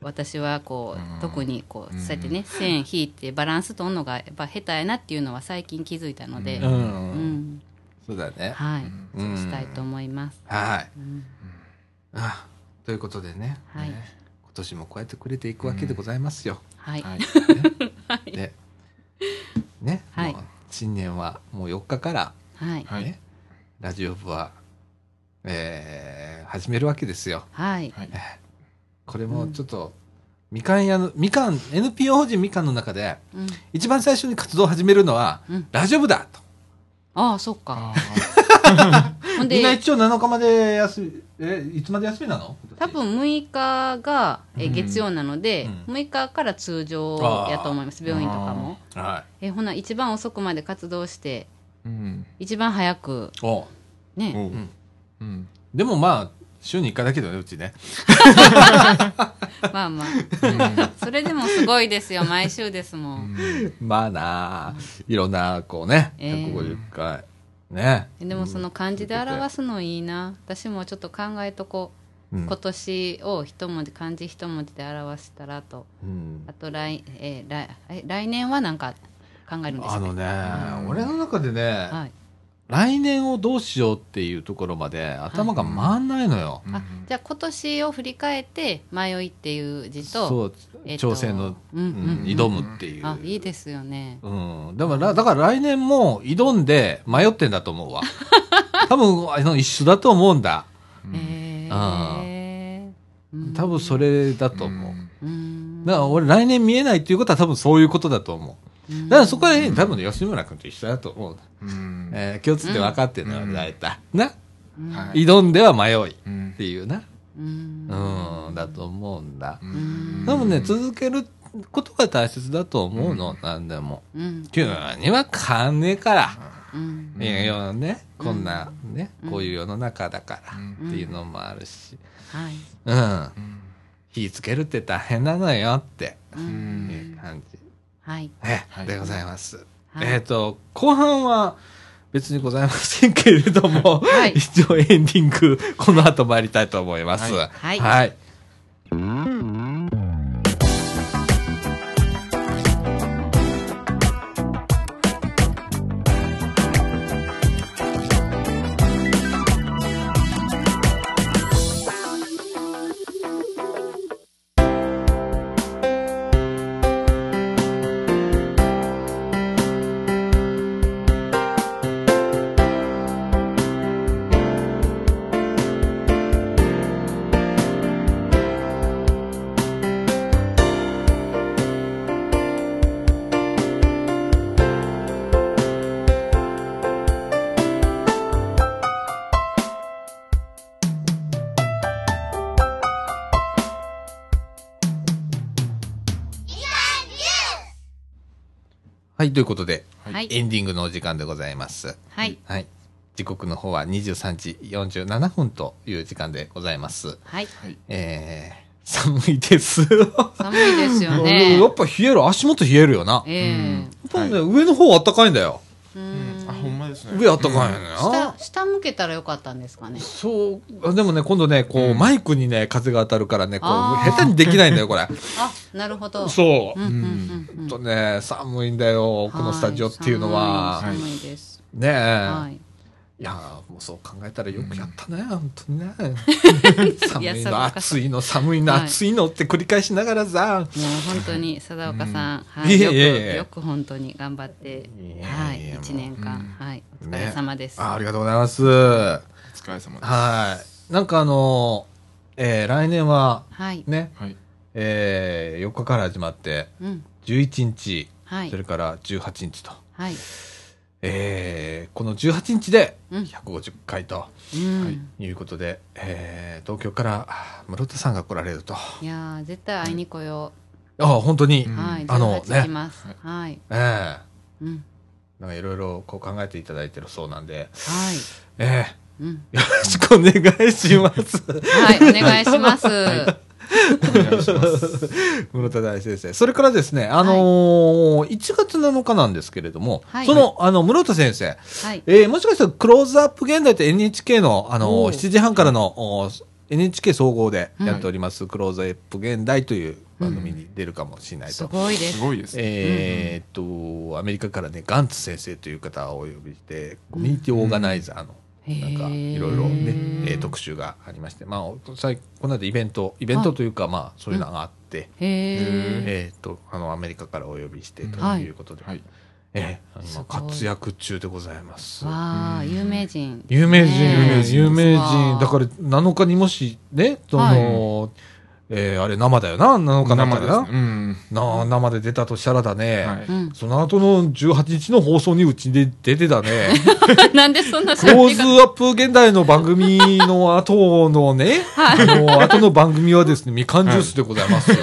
私はこう、うん。特にこううん。そうやってね線引いてバランス取るのがやっぱ下手やなっていうのは最近気づいたので、ううん。んそうだね。はい、うん。そうしたいと思います。はい。うん。あということでね。はい。ね。今年もこうやってくれていくわけでございますよ。はい、はい。で ね。はい。新年はもう4日からはい、ラジオ部はえー始めるわけですよ。はい、はい。これもちょっと、みかん屋の、みかん、NPO 法人みかんの中で、うん、一番最初に活動を始めるのは、うん。ラジオ部だと。ああそっか。あ ほみんな一応7日まで休み、え、いつまで休みなの？多分6日がえうん。月曜なので、うん。6日から通常やと思います。病院とかも。はえほな一番遅くまで活動してーうん。一番早く。い。お。ね。うん。うん。でもまあ、週に1回だけどね、うちね。まあまあ。それでもすごいですよ毎週ですもん、まあなあ、いろんな、こうね、えー150回。ね。でもその漢字で表すのいいな。私もちょっと考えとこう、うん。今年を一文字漢字一文字で表したらと。うん。あと来,、えー来え来年はなんか考えるんですあのね、うん。俺の中でね、はい、来年をどうしようっていうところまで頭が回んないのよ。あじゃあ今年を振り返って「迷い」っていう字とそう、えっと挑戦の、うんうんうん挑むっていう。あいいですよねうん。だから、だから来年も挑んで迷ってんだと思うわ。多分、あの、一緒だと思うんだ。へえあうん多分それだと思う。うーんだから俺来年見えないっていうことは多分そういうことだと思う。だからそこら辺多分ね吉村君と一緒だと思う。うん。えー、共通点分かってるのよ、うん大体。なはい。挑んでは迷いっうんていうな。うんうん、だと思うんだう。ん多分ね、続けることが大切だと思うの、なんでも。うん急には変わんねえから。うんいや、世のね、こんなね、うんこういう世の中だからうんっていうのもあるし。はいうん。うん火つけるって大変なのよっていうん感じ。はいえ、はいでございます。はいえっ、と、後半は別にございませんけれども、はい一応エンディング、この後参りたいと思います。はいはいはい。はい、ということで、はいエンディングのお時間でございます。はいはい。時刻の方は23時47分という時間でございます。はいはい。えー、寒いです。寒いですよね やっぱ冷える、足元冷えるよな。やえっぱね、上の方あったかいんだよ。えううんですね。上あったかいのよ下な。下向けたらよかったんですかね。そう、でもね、今度ね、こう、うん。マイクにね、風が当たるからね、こう、下手にできないんだよ、これ。あなるほど。そう。う。んとね、寒いんだよ、このスタジオっていうのは。はい。寒いです。ねえ。はい。いやーもうそう考えたらよくやったね、本当にね。寒いの、暑いの、寒いの、はい。暑いのって繰り返しながらさ。もう本当に貞岡さん、うん。はい、よくよく本当に頑張って。はいもう一年間、はいお疲れ様です、あありがとうございます。お疲れ様です。はい。なんかあのーえー来年ははい、ね、はい。えー4日から始まって、うん。11日、はい。それから18日と、はい。えーこの18日でうん。150回とうん、はい。い、いうことで、えー東京からあ室田さんが来られると。やー絶対会いに来よああ、本当に。うんう、はいあの18来ます。ねはい、ええうんなんかいろいろこう考えていただいてるそうなんで、はい。えうん。えよろしくお願いします。はいお願いします、お願いします。室田大先生。それからですね、あのー1月7日なんですけれども、はい。その、あの、室田先生、はい。えーもしかしたらクローズアップ現代って NHK の、あのおー。7時半からの、お NHK 総合でやっております、クローズアップ現代という番組に出るかもしれないすと。ごいです。すごいです。えーっと、アメリカからね、ガンツ先生という方をお呼びして、コミュニティオーガナイザーの、なんか、いろいろね、えー特集がありまして、まあ、最この間イベント、イベントというか、まあ、そういうのがあって、へええーっと、あの、アメリカからお呼びしてとはいいうことで、はい。えーすご今い活躍中でございます。わあ有名人有名人、有名人。だから、7日にもし、ね、その、えーあれ生だよな、7日なんだよ生です。うん。な。な生で出たとしたらだね、その後の18日の放送にうちで出てたね。なんでそんなクローズアップ現代の番組の後のね、あの、後の番組はですね、みかんジュースでございますよ。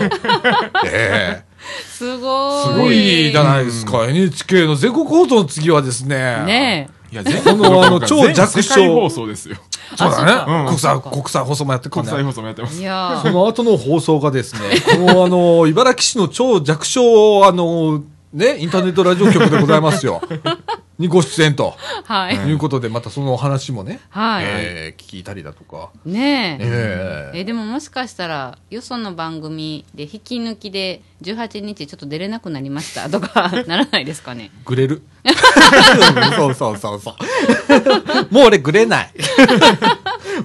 ええすごいすごいじゃないですか。NHK の全国放送の次はですね。ねいや、全このあの超弱小放送ですよ。そうだね。うん国際、国際放送もやってくるね。国際放送もやってます。えいやその後の放送がですね、このあの、茨城市の超弱小、あの、ね、インターネットラジオ局でございますよ。にご出演とはい、いうことで、またそのお話もね、はい、えー聞いたりだとか。ねええええでももしかしたらよその番組で引き抜きで18日ちょっと出れなくなりましたとか ならないですかねグレる？そうそうそうそう。もう俺グレない。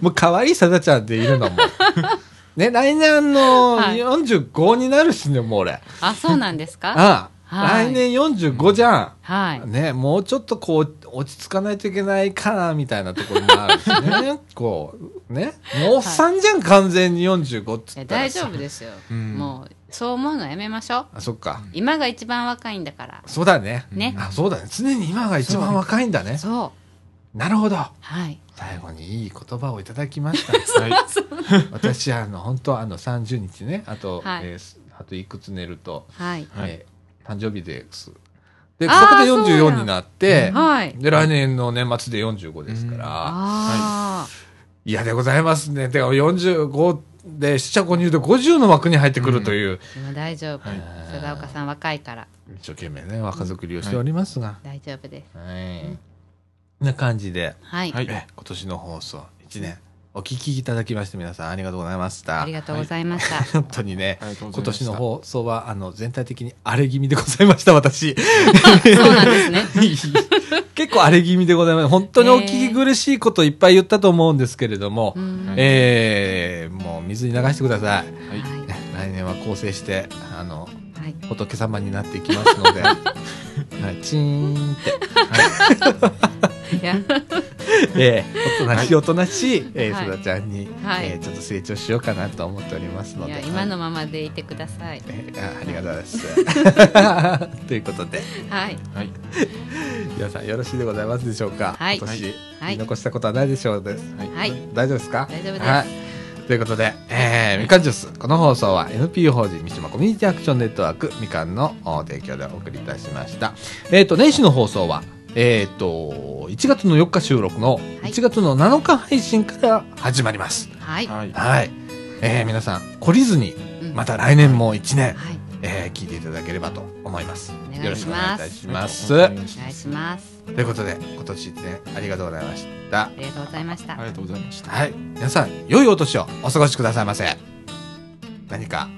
もう可愛いさだちゃんでいるのも。ね、来年のはい45になるしね、もう俺。あそうなんですか？ああ、はい来年45じゃん。はいね、もうちょっとこう、落ち着かないといけないかな、みたいなところもあるしね。こう、ね。もうおっさんじゃん、完全に45っつえったら大さ丈夫ですよ、うんもうそう思うのやめましょうあ、そっか。今が一番若いんだからそうだね。ねあ、そうだね。常に今が一番若いんだね。そうなるほど。はい最後にいい言葉をいただきました。はい。私、あの、本当あの、30日ね、あと、はいえーあといくつ寝ると、はいはいえー誕生日です。で、こあーこでそうや44になって、はい。で、来年の年末で45ですから、あ嫌でございますね。で、45で、四捨五入で50の枠に入ってくるという、あでも大丈夫。はい。菅岡さん若いから。一生懸命ね、若作りをしておりますが、大丈夫です。はい。な感じで、はい。今年の放送、1年、お聞きいただきまして皆さんありがとうございました。ありがとうございました本当にね今年の放送は、あの、全体的に荒れ気味でございました、私。そうなんですね 結構荒れ気味でございます。本当にお聞き苦しいこといっぱい言ったと思うんですけれども、うんはいえー、もう水に流してください。はい。来年は構成して、あの、はい仏様になっていきますので、はい、チーンって、いや。えー、おとなしい。おとなしい、えー、はい。すだちゃんに、はい。えーちょっと成長しようかなと思っておりますので。今のままでいてください。えーあありがとうございます。ということで、はい。はい。皆さんよろしいでございますでしょうか？はい。今年、はい。残したことはないでしょうです。はい。大丈夫ですか？大丈夫です。はい。ということで、えー、みかんジュース。この放送は NPO 法人三島コミュニティアクションネットワークみかんのお提供でお送りいたしました。えっ、と、年始の放送は、えっ、と、1月の4日収録のはい1月の7日配信から始まります。はいはい。はい。えー、皆さん、懲りずに、うんまた来年も1年、はいえー、聞いていただければと思います。お願いしますよろしくお願いいたします。お願いお願いしますということで、今年1年ありがとうございましたあ。りがとうございましたありがとうございました。はい。皆さん、良いお年をお過ごしくださいませ。何か？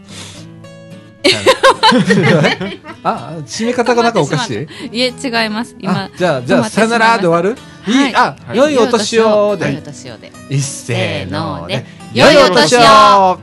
あ、締め方がなんかおかしい？いえ違います今あじゃあ、じゃあ、さよならで終わる？いい、はい？あ、はい良いお年を良いおで。年をで一せーので。良いお年を